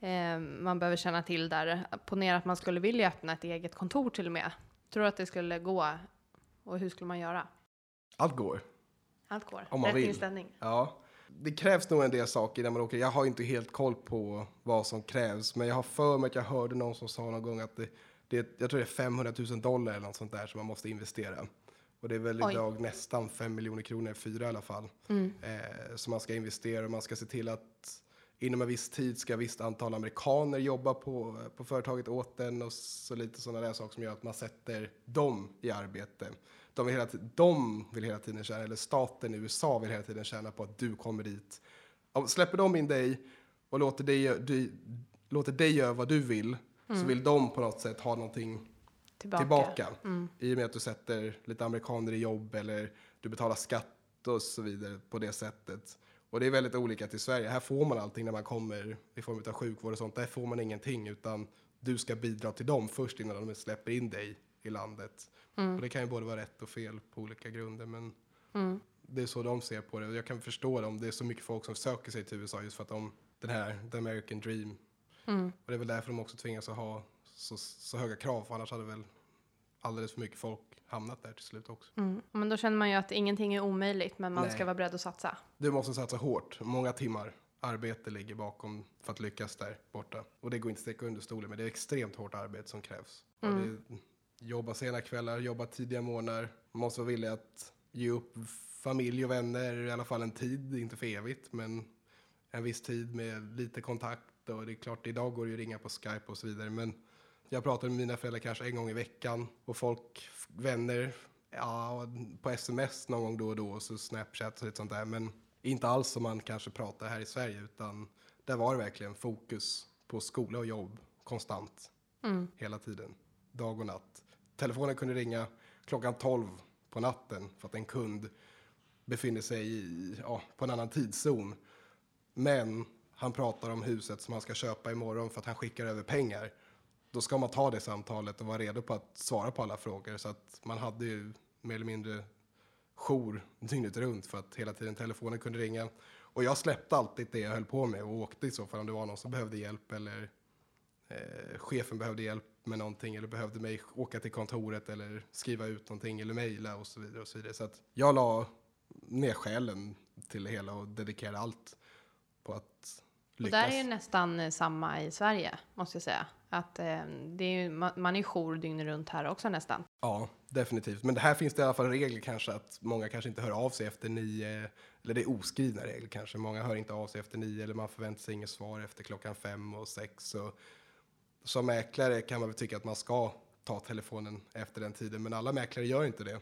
eh, man behöver känna till där? Ponera att man skulle vilja öppna ett eget kontor till och med. Tror du att det skulle gå? Och hur skulle man göra? Allt går. Allt går. Om man Rätt vill. inställning. Ja. Det krävs nog en del saker innan man åker. Jag har inte helt koll på vad som krävs, men jag har för mig att jag hörde någon som sa någon gång att det, det jag tror det är 500 000 dollar eller något sånt där som man måste investera. Och det är väl Oj. idag nästan 5 miljoner kronor, fyra i alla fall, Mm. eh, som man ska investera och man ska se till att inom en viss tid ska ett visst antal amerikaner jobba på, på företaget åt den och så lite sådana där saker som gör att man sätter dem i arbete. De vill hela, de vill hela tiden tjäna, eller staten i USA vill hela tiden tjäna på att du kommer dit. Släpper de in dig och låter dig, du, låter dig göra vad du vill så vill de på något sätt ha någonting Tillbaka. tillbaka. I och med att du sätter lite amerikaner i jobb eller du betalar skatt och så vidare på det sättet. Och det är väldigt olika till Sverige. Här får man allting när man kommer i form av sjukvård och sånt. Där får man ingenting utan du ska bidra till dem först innan de släpper in dig i landet. Och det kan ju både vara rätt och fel på olika grunder men det är så de ser på det. Och jag kan förstå dem. Det är så mycket folk som söker sig till USA just för att de, den här, the American dream. Och det är väl därför de också tvingas att ha så, så höga krav, för annars hade väl alldeles för mycket folk hamnat där till slut också. Mm. Men då känner man ju att ingenting är omöjligt, men man Nej. ska vara beredd att satsa. Du måste satsa hårt. Många timmar arbete ligger bakom för att lyckas där borta. Och det går inte att sticka under stolen, men det är extremt hårt arbete som krävs. Är, jobba sena kvällar, jobba tidiga morgnar. Man måste vara villig att ge upp familj och vänner, i alla fall en tid, inte för evigt, men en viss tid med lite kontakt. Och det är klart, idag går det ju att ringa på Skype och så vidare, men jag pratar med mina föräldrar kanske en gång i veckan och folk, vänner, ja, på sms någon gång då och då och så Snapchat och lite sånt där. Men inte alls som man kanske pratar här i Sverige utan där var det verkligen fokus på skola och jobb konstant hela tiden, dag och natt. Telefonen kunde ringa klockan 12 på natten för att en kund befinner sig i, ja, på en annan tidszon. Men han pratar om huset som han ska köpa imorgon för att han skickar över pengar. Då ska man ta det samtalet och vara redo på att svara på alla frågor. Så att man hade ju mer eller mindre jour dygnet runt för att hela tiden telefonen kunde ringa. Och jag släppte alltid det jag höll på med och åkte i så fall om det var någon som behövde hjälp eller eh, chefen behövde hjälp med någonting eller behövde mig åka till kontoret eller skriva ut någonting eller mejla och så vidare. Och så vidare. Så att jag la ner själen till det hela och dedikerade allt på att och lyckas. där är ju nästan eh, samma i Sverige, måste jag säga. Att eh, det är ju, man, man är jour dygnet runt här också nästan. Ja, definitivt. Men det här finns det i alla fall regler kanske att många kanske inte hör av sig efter nio, eller det är oskrivna regler kanske. Många hör inte av sig efter nio eller man förväntar sig inget svar efter klockan fem och sex. Så som mäklare kan man väl tycka att man ska ta telefonen efter den tiden, men alla mäklare gör inte det.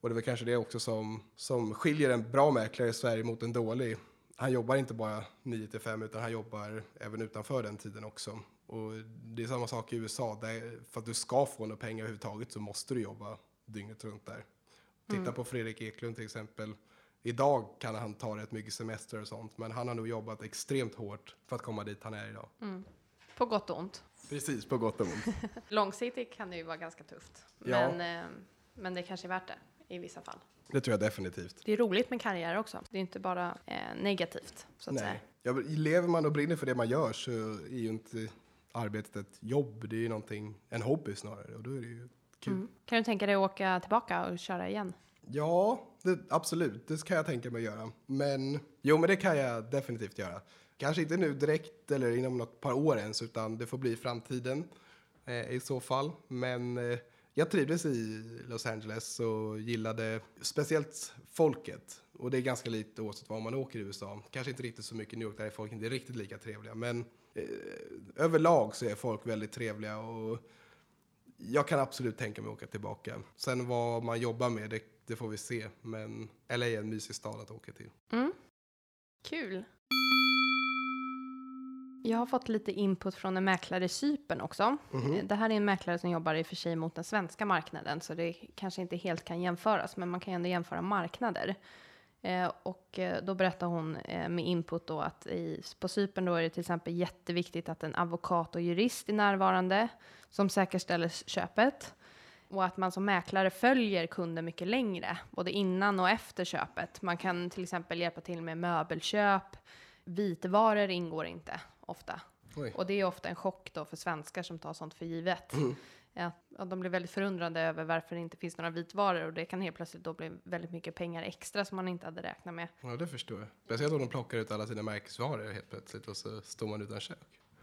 Och det är väl kanske det också som, som skiljer en bra mäklare i Sverige mot en dålig. Han jobbar inte bara 9 till 5 utan han jobbar även utanför den tiden också. Och det är samma sak i USA. Där, för att du ska få några pengar överhuvudtaget så måste du jobba dygnet runt där. Titta på Fredrik Eklund till exempel. Idag kan han ta rätt mycket semester och sånt, men han har nog jobbat extremt hårt för att komma dit han är idag. På gott och ont. Precis, på gott och ont. Långsiktigt kan det ju vara ganska tufft. Ja. Men, eh, men det kanske är värt det i vissa fall. Det tror jag definitivt. Det är roligt med karriär också. Det är inte bara eh, negativt, så att säga. Nej. Ja, men lever man och brinner för det man gör så är ju inte arbetet ett jobb. Det är ju någonting, en hobby snarare. Och då är det ju kul. Mm. Kan du tänka dig att åka tillbaka och köra igen? Ja, det, absolut. Det kan jag tänka mig att göra. Men jo, men det kan jag definitivt göra. Kanske inte nu direkt eller inom något par år ens, utan det får bli i framtiden eh, i så fall. Men eh, jag trivdes i Los Angeles och gillade speciellt folket. Och det är ganska lite oavsett var man åker i USA. Kanske inte riktigt så mycket i New York, där är folk inte riktigt lika trevliga. Men eh, överlag så är folk väldigt trevliga och jag kan absolut tänka mig att åka tillbaka. Sen vad man jobbar med, det, det får vi se. Men LA är en mysig stad att åka till. Mm. Kul. Jag har fått lite input från en mäklare i Cypern också. Mhm. Det här är en mäklare som jobbar i och för sig mot den svenska marknaden, så det kanske inte helt kan jämföras, men man kan ju ändå jämföra marknader. Eh, och eh, då berättar hon eh, med input då att i, på Cypern då är det till exempel jätteviktigt att en advokat och jurist är närvarande som säkerställer köpet. Och att man som mäklare följer kunden mycket längre, både innan och efter köpet. Man kan till exempel hjälpa till med möbelköp. Vitvaror ingår inte ofta. Oj. Och det är ofta en chock då för svenskar som tar sånt för givet. Ja, ja, de blir väldigt förundrade över varför det inte finns några vitvaror och det kan helt plötsligt då bli väldigt mycket pengar extra som man inte hade räknat med. Ja, det förstår jag. Speciellt om de plockar ut alla sina märkesvaror helt plötsligt och så står man utan kök.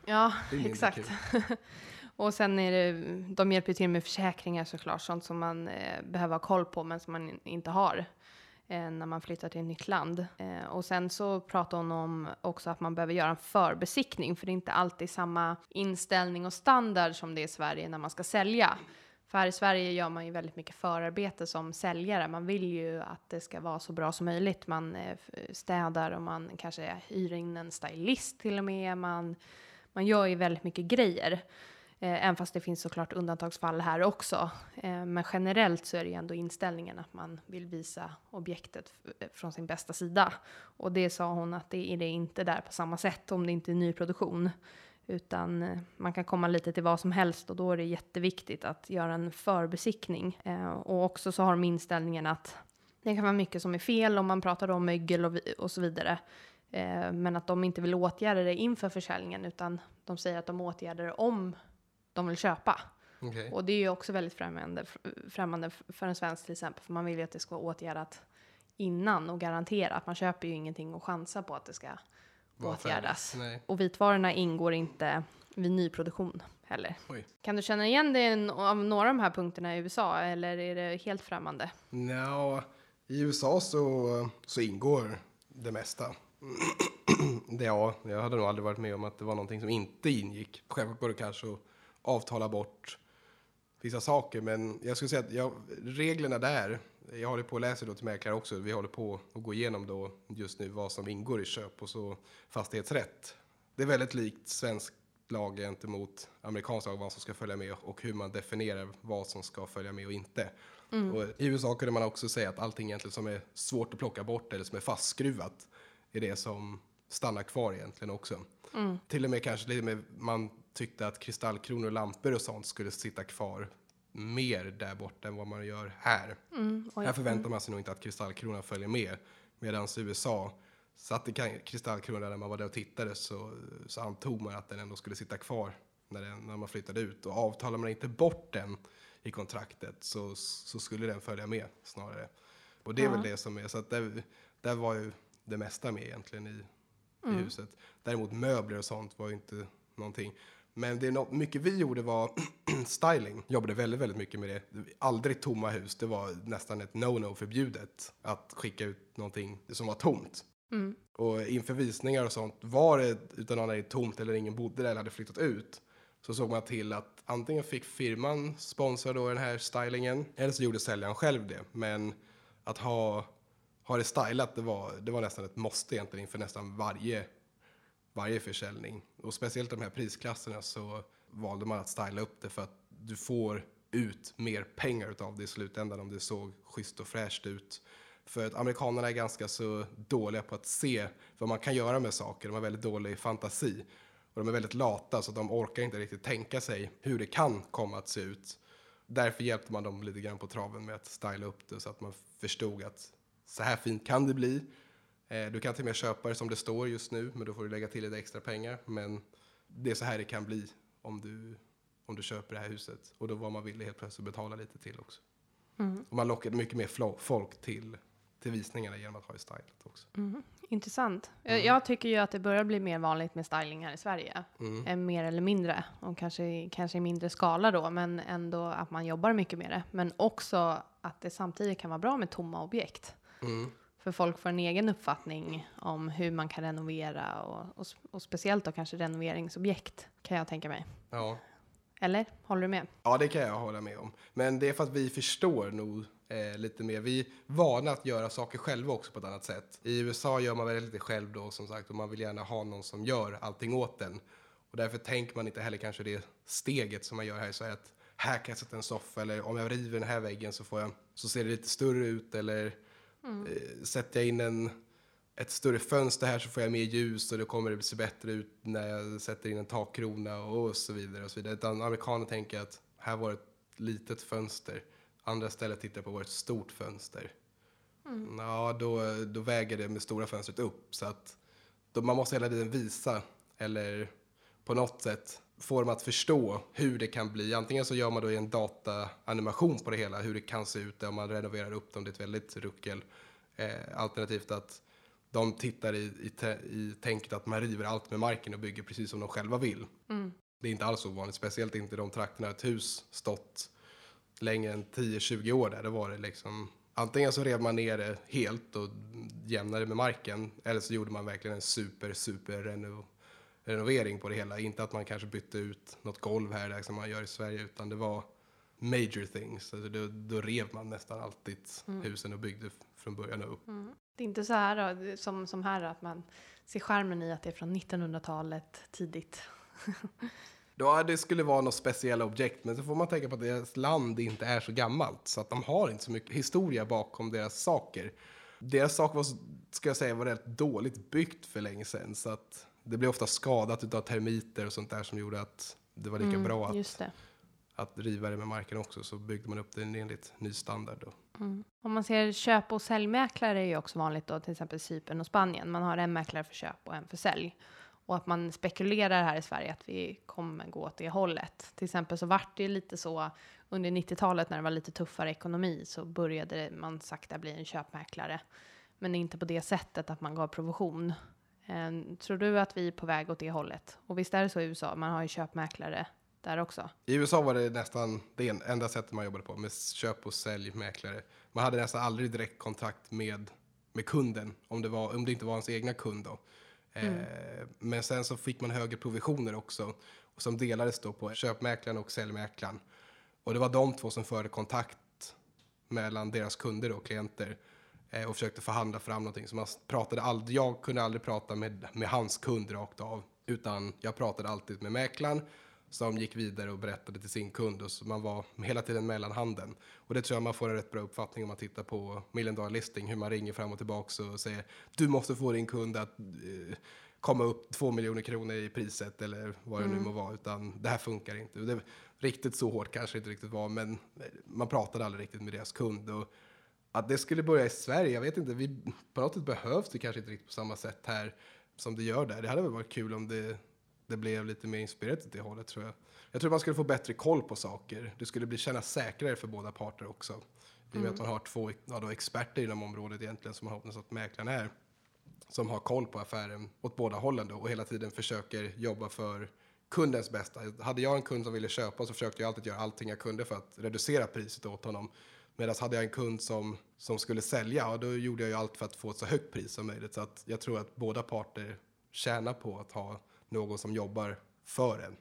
Ja, exakt. och sen är det, de hjälper till med försäkringar såklart, sånt som man eh, behöver ha koll på men som man in- inte har eh, när man flyttar till ett nytt land. Eh, och sen så pratar hon om också att man behöver göra en förbesiktning för det är inte alltid samma inställning och standard som det är i Sverige när man ska sälja. För här i Sverige gör man ju väldigt mycket förarbete som säljare. Man vill ju att det ska vara så bra som möjligt. Man eh, städar och man kanske hyr in en stylist till och med. Man, man gör ju väldigt mycket grejer. Eh, även fast det finns såklart undantagsfall här också. Eh, men generellt så är det ju ändå inställningen att man vill visa objektet eh, från sin bästa sida. Och det sa hon att det är det inte där på samma sätt om det inte är nyproduktion. Utan eh, man kan komma lite till vad som helst och då är det jätteviktigt att göra en förbesiktning. Eh, och också så har de inställningen att det kan vara mycket som är fel om man pratar om mögel och, och så vidare. Eh, men att de inte vill åtgärda det inför försäljningen utan de säger att de åtgärdar det om de vill köpa. Okej. Och det är ju också väldigt främmande, främmande för en svensk till exempel, för man vill ju att det ska vara åtgärdat innan och garantera att man köper ju ingenting och chansar på att det ska Vad åtgärdas. Och vitvarorna ingår inte vid nyproduktion heller. Oj. Kan du känna igen dig av några av de här punkterna i USA eller är det helt främmande? Nja, i USA så, så ingår det mesta. det, ja, jag hade nog aldrig varit med om att det var någonting som inte ingick. Självklart går det kanske att avtala bort vissa saker, men jag skulle säga att jag, reglerna där, jag håller på att läsa då till mäklare också, vi håller på att gå igenom då just nu vad som ingår i köp och så fastighetsrätt. Det är väldigt likt svensk lag gentemot amerikansk lag, vad som ska följa med och hur man definierar vad som ska följa med och inte. Och I USA kunde man också säga att allting egentligen som är svårt att plocka bort eller som är fastskruvat är det som stannar kvar egentligen också. Till och med kanske lite med, man tyckte att kristallkronor och lampor och sånt skulle sitta kvar mer där borta än vad man gör här. oj. Här förväntar man sig nog inte att kristallkronan följer med. Medan USA satte kristallkronan när man var där och tittade så, så antog man att den ändå skulle sitta kvar när, den, när man flyttade ut. Och avtalar man inte bort den i kontraktet så, så skulle den följa med snarare. Och det är väl det som är, så att där, där var ju det mesta med egentligen i, i huset. Däremot möbler och sånt var ju inte någonting. Men det är något, mycket vi gjorde var styling. Jobbade väldigt, väldigt mycket med det. Aldrig tomma hus. Det var nästan ett no-no förbjudet att skicka ut någonting som var tomt. Och inför visningar och sånt, var det utan är tomt eller ingen bodde där eller hade flyttat ut, så såg man till att antingen fick firman sponsra då den här stylingen, eller så gjorde säljaren själv det. Men att ha, ha det stylat, det var, det var nästan ett måste egentligen inför nästan varje, varje försäljning. Och speciellt de här prisklasserna så valde man att styla upp det för att du får ut mer pengar av det i slutändan om det såg schysst och fräscht ut. För att amerikanerna är ganska så dåliga på att se vad man kan göra med saker. De har väldigt dålig fantasi. Och de är väldigt lata så de orkar inte riktigt tänka sig hur det kan komma att se ut. Därför hjälpte man dem lite grann på traven med att styla upp det så att man förstod att så här fint kan det bli. Eh, Du kan till och med köpa det som det står just nu, men då får du lägga till lite extra pengar. Men det är så här det kan bli om du, om du köper det här huset. Och då var man villig helt plötsligt att betala lite till också. Och man lockade mycket mer folk till, till visningarna genom att ha det stylat också. Intressant. Jag, jag tycker ju att det börjar bli mer vanligt med styling här i Sverige. Mm. Eh, mer eller mindre. Och kanske, kanske i mindre skala då, men ändå att man jobbar mycket med det. Men också att det samtidigt kan vara bra med tomma objekt. Mm. För folk får en egen uppfattning om hur man kan renovera och, och, och speciellt då kanske renoveringsobjekt kan jag tänka mig. Ja. Eller? Håller du med? Ja, det kan jag hålla med om. Men det är för att vi förstår nog eh, lite mer. Vi är vana att göra saker själva också på ett annat sätt. I USA gör man väldigt lite själv då som sagt och man vill gärna ha någon som gör allting åt den. Och därför tänker man inte heller kanske det steget som man gör här i Sverige att här kan jag sätta en soffa eller om jag river den här väggen så får jag så ser det lite större ut eller eh, sätter jag in en ett större fönster här så får jag mer ljus och då kommer det se bättre ut när jag sätter in en takkrona och så vidare. Och så vidare. Utan amerikaner tänker att här var ett litet fönster. Andra stället tittar på var ett stort fönster. Ja, då, då väger det med stora fönstret upp. Så att då man måste hela tiden visa eller på något sätt få dem att förstå hur det kan bli. Antingen så gör man då en dataanimation på det hela, hur det kan se ut om man renoverar upp dem. Det är ett väldigt ruckel. Eh, alternativt att de tittar i, i, i tänket att man river allt med marken och bygger precis som de själva vill. Det är inte alls ovanligt, speciellt inte i de trakterna ett hus stått längre än 10-20 år där. Då var det liksom antingen så rev man ner det helt och jämnade med marken eller så gjorde man verkligen en super, super reno, renovering på det hela. Inte att man kanske bytte ut något golv här där som man gör i Sverige utan det var major things. Alltså då, då rev man nästan alltid husen och byggde från början upp. Det är inte så här då, som, som här att man ser skärmen i att det är från 1900-talet tidigt. Ja, det skulle vara något speciella objekt, men så får man tänka på att deras land inte är så gammalt, så att de har inte så mycket historia bakom deras saker. Deras saker var, ska jag säga, var rätt dåligt byggt för länge sedan, så att det blev ofta skadat av termiter och sånt där som gjorde att det var lika bra att, att riva det med marken också, så byggde man upp det enligt ny standard. Då. Om man ser köp och säljmäklare är ju också vanligt då, till exempel Cypern och Spanien. Man har en mäklare för köp och en för sälj. Och att man spekulerar här i Sverige att vi kommer gå åt det hållet. Till exempel så vart det lite så under 90-talet när det var lite tuffare ekonomi så började man sakta bli en köpmäklare. Men inte på det sättet att man gav provision. Eh, tror du att vi är på väg åt det hållet? Och visst är det så i USA, man har ju köpmäklare där också. I USA var det nästan det enda sättet man jobbade på, med köp och säljmäklare. Man hade nästan aldrig direkt kontakt med, med kunden, om det, var, om det inte var ens egna kund. Då. Eh, men sen så fick man högre provisioner också, och som delades då på köpmäklaren och säljmäklaren. Och det var de två som förde kontakt mellan deras kunder och klienter och försökte förhandla fram någonting. Så man pratade aldrig, jag kunde aldrig prata med, med hans kund rakt av, utan jag pratade alltid med mäklaren som gick vidare och berättade till sin kund och så man var hela tiden mellanhanden. Och det tror jag man får en rätt bra uppfattning om man tittar på Million Listing, hur man ringer fram och tillbaka och säger du måste få din kund att eh, komma upp två miljoner kronor i priset eller vad det nu må vara, utan det här funkar inte. Det, riktigt så hårt kanske det inte riktigt var, men man pratade aldrig riktigt med deras kund. Och att det skulle börja i Sverige, jag vet inte, vi, på något sätt behövs det kanske inte riktigt på samma sätt här som det gör där. Det hade väl varit kul om det, det blev lite mer inspirerat åt det hållet tror jag. Jag tror man skulle få bättre koll på saker. Det skulle bli kännas säkrare för båda parter också. I och med att man har två ja, då, experter inom området egentligen, som man hoppas att mäklaren är som har koll på affären åt båda hållen då och hela tiden försöker jobba för kundens bästa. Hade jag en kund som ville köpa så försökte jag alltid göra allting jag kunde för att reducera priset åt honom. Medan hade jag en kund som, som skulle sälja, och då gjorde jag ju allt för att få ett så högt pris som möjligt. Så att jag tror att båda parter tjänar på att ha någon som jobbar för en.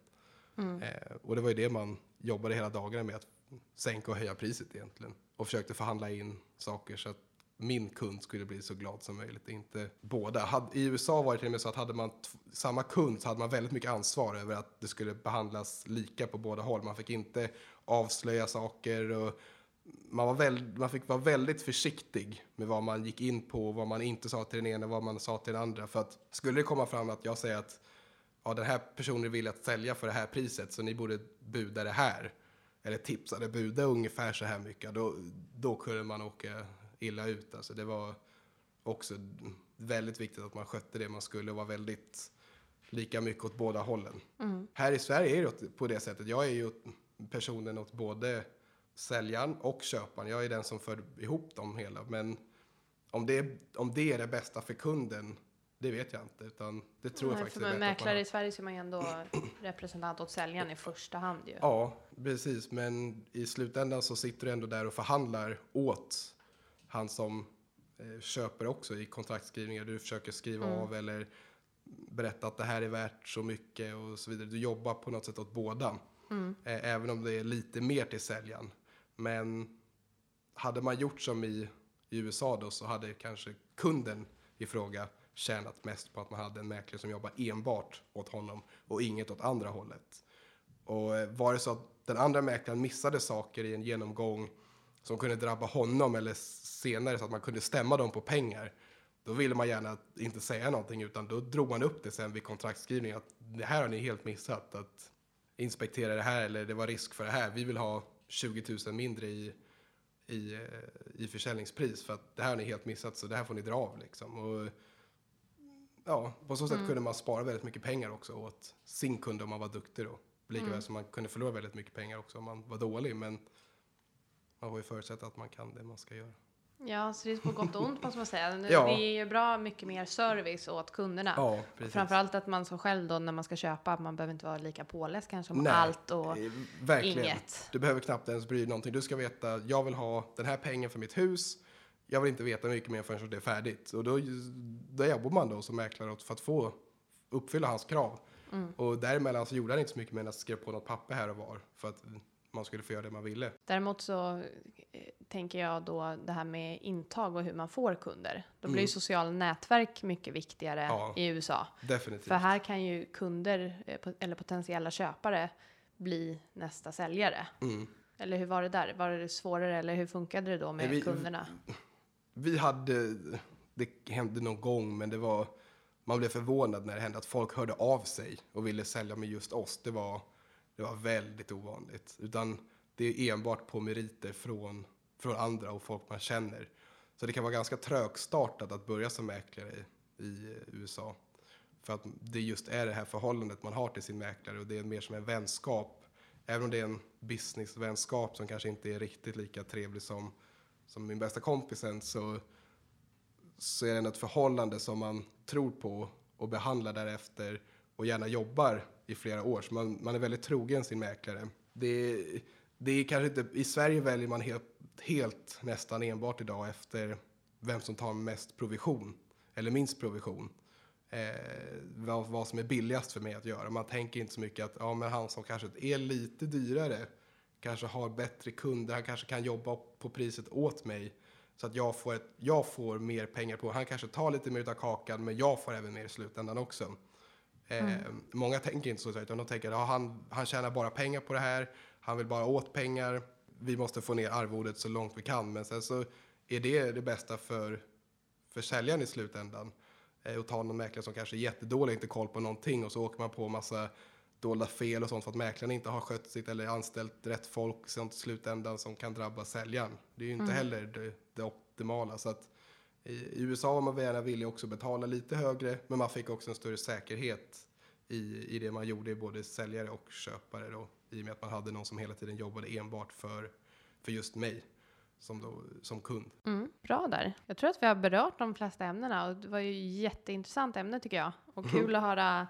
Eh, och det var ju det man jobbade hela dagarna med, att sänka och höja priset egentligen. Och försökte förhandla in saker så att min kund skulle bli så glad som möjligt, inte båda. Hade, I USA var det till och med så att hade man samma kund så hade man väldigt mycket ansvar över att det skulle behandlas lika på båda håll. Man fick inte avslöja saker och man, var väl, man fick vara väldigt försiktig med vad man gick in på, vad man inte sa till den ena vad man sa till den andra. För att skulle det komma fram att jag säger att ja, den här personen vill att sälja för det här priset så ni borde buda det här. Eller tipsade buda ungefär så här mycket. Då, då kunde man åka illa ut. Alltså det var också väldigt viktigt att man skötte det man skulle och var väldigt lika mycket åt båda hållen. Här i Sverige är det på det sättet. Jag är ju personen åt både säljaren och köparen. Jag är den som för ihop dem hela. Men om det, om det är det bästa för kunden, det vet jag inte. Utan det tror jag Nej, faktiskt för är bättre man mäklare i Sverige så är man ju ändå representant åt säljaren i första hand ju. Ja, precis. Men i slutändan så sitter du ändå där och förhandlar åt han som eh, köper också i kontraktskrivningar. Du försöker skriva av eller berätta att det här är värt så mycket och så vidare. Du jobbar på något sätt åt båda. Eh, även om det är lite mer till säljaren. Men hade man gjort som i, i USA då så hade kanske kunden i fråga tjänat mest på att man hade en mäklare som jobbar enbart åt honom och inget åt andra hållet. Och eh, var det så att den andra mäklaren missade saker i en genomgång som kunde drabba honom eller senare så att man kunde stämma dem på pengar. Då ville man gärna inte säga någonting utan då drog man upp det sen vid kontraktsskrivningen. att det här har ni helt missat. Att inspektera det här eller det var risk för det här. Vi vill ha 20 000 mindre i, i, eh, i försäljningspris för att det här har ni helt missat så det här får ni dra av liksom. Och, ja, på så sätt kunde man spara väldigt mycket pengar också åt sin kund om man var duktig då. Likaväl som man kunde förlora väldigt mycket pengar också om man var dålig. Men man får ju förutsätta att man kan det man ska göra. Ja, så det är på gott och ont måste man säga. Nu, Ja. Det är ju bra mycket mer service åt kunderna. Ja, precis. Framförallt att man som själv då när man ska köpa, man behöver inte vara lika påläst kanske om Nej, allt och Eh, Verkligen. inget. Du behöver knappt ens bry dig någonting. Du ska veta, jag vill ha den här pengen för mitt hus. Jag vill inte veta mycket mer förrän det är färdigt. Och då, då jobbar man då som mäklare för att få uppfylla hans krav. Mm. Och däremellan så gjorde han inte så mycket mer än att skriva på något papper här och var. För att man skulle få göra det man ville. Däremot så eh, tänker jag då det här med intag och hur man får kunder. Då blir Mm. ju sociala nätverk mycket viktigare Ja. i USA. Definitivt. För här kan ju kunder eh, eller potentiella köpare bli nästa säljare. Mm. Eller hur var det där? Var det svårare eller hur funkade det då med vi- kunderna? Vi hade, det hände någon gång, men det var, man blev förvånad när det hände att folk hörde av sig och ville sälja med just oss. Det var, det var väldigt ovanligt. Utan det är enbart på meriter från, från andra och folk man känner. Så det kan vara ganska trögstartat att börja som mäklare i, i USA. För att det just är det här förhållandet man har till sin mäklare och det är mer som en vänskap. Även om det är en businessvänskap som kanske inte är riktigt lika trevlig som, som min bästa kompisen så, så är det ändå ett förhållande som man tror på och behandlar därefter och gärna jobbar i flera år. Så man, man är väldigt trogen sin mäklare. Det, det är kanske inte, I Sverige väljer man helt, helt nästan enbart idag efter vem som tar mest provision eller minst provision. Eh, vad, vad som är billigast för mig att göra. Man tänker inte så mycket att ja, men han som kanske är lite dyrare kanske har bättre kunder, han kanske kan jobba på priset åt mig så att jag får, ett, jag får mer pengar på. Han kanske tar lite mer av kakan men jag får även mer i slutändan också. Eh, Många tänker inte så, utan de tänker att ja, han, han tjänar bara pengar på det här, han vill bara åt pengar, vi måste få ner arvodet så långt vi kan. Men sen så är det det bästa för, för säljaren i slutändan. Eh, och ta någon mäklare som kanske är jättedålig, inte koll på någonting och så åker man på massa dolda fel och sånt för att mäklaren inte har skött sitt eller anställt rätt folk sånt i slutändan som kan drabba säljaren. Det är ju inte heller det, det optimala. Så att I USA var man gärna villig också betala lite högre, men man fick också en större säkerhet i, i det man gjorde, både säljare och köpare då, i och med att man hade någon som hela tiden jobbade enbart för, för just mig som, då, som kund. Mm, bra där. Jag tror att vi har berört de flesta ämnena och det var ju jätteintressant ämne tycker jag. Och kul att höra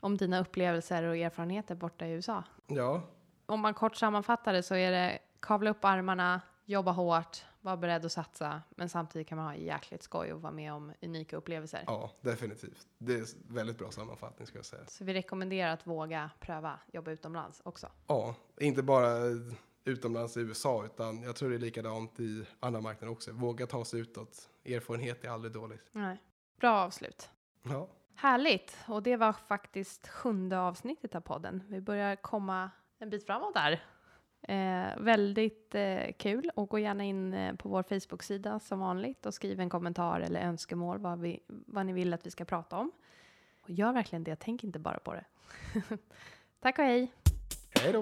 om dina upplevelser och erfarenheter borta i USA. Ja, Om man kort sammanfattar det så är det kavla upp armarna, jobba hårt, vara beredd att satsa, men samtidigt kan man ha jäkligt skoj och vara med om unika upplevelser. ja, definitivt. Det är väldigt bra sammanfattning ska jag säga. Så vi rekommenderar att våga pröva jobba utomlands också. Ja, inte bara utomlands i USA, utan jag tror det är likadant i andra marknader också. Våga ta sig utåt. Erfarenhet är aldrig dåligt. Nej. Bra avslut. Ja, Härligt! Och det var faktiskt sjunde avsnittet av podden. Vi börjar komma en bit framåt där. Eh, väldigt eh, kul och gå gärna in eh, på vår Facebook-sida som vanligt och skriv en kommentar eller önskemål vad, vi, vad ni vill att vi ska prata om. Och gör verkligen det, tänk inte bara på det. Tack och hej! hej då!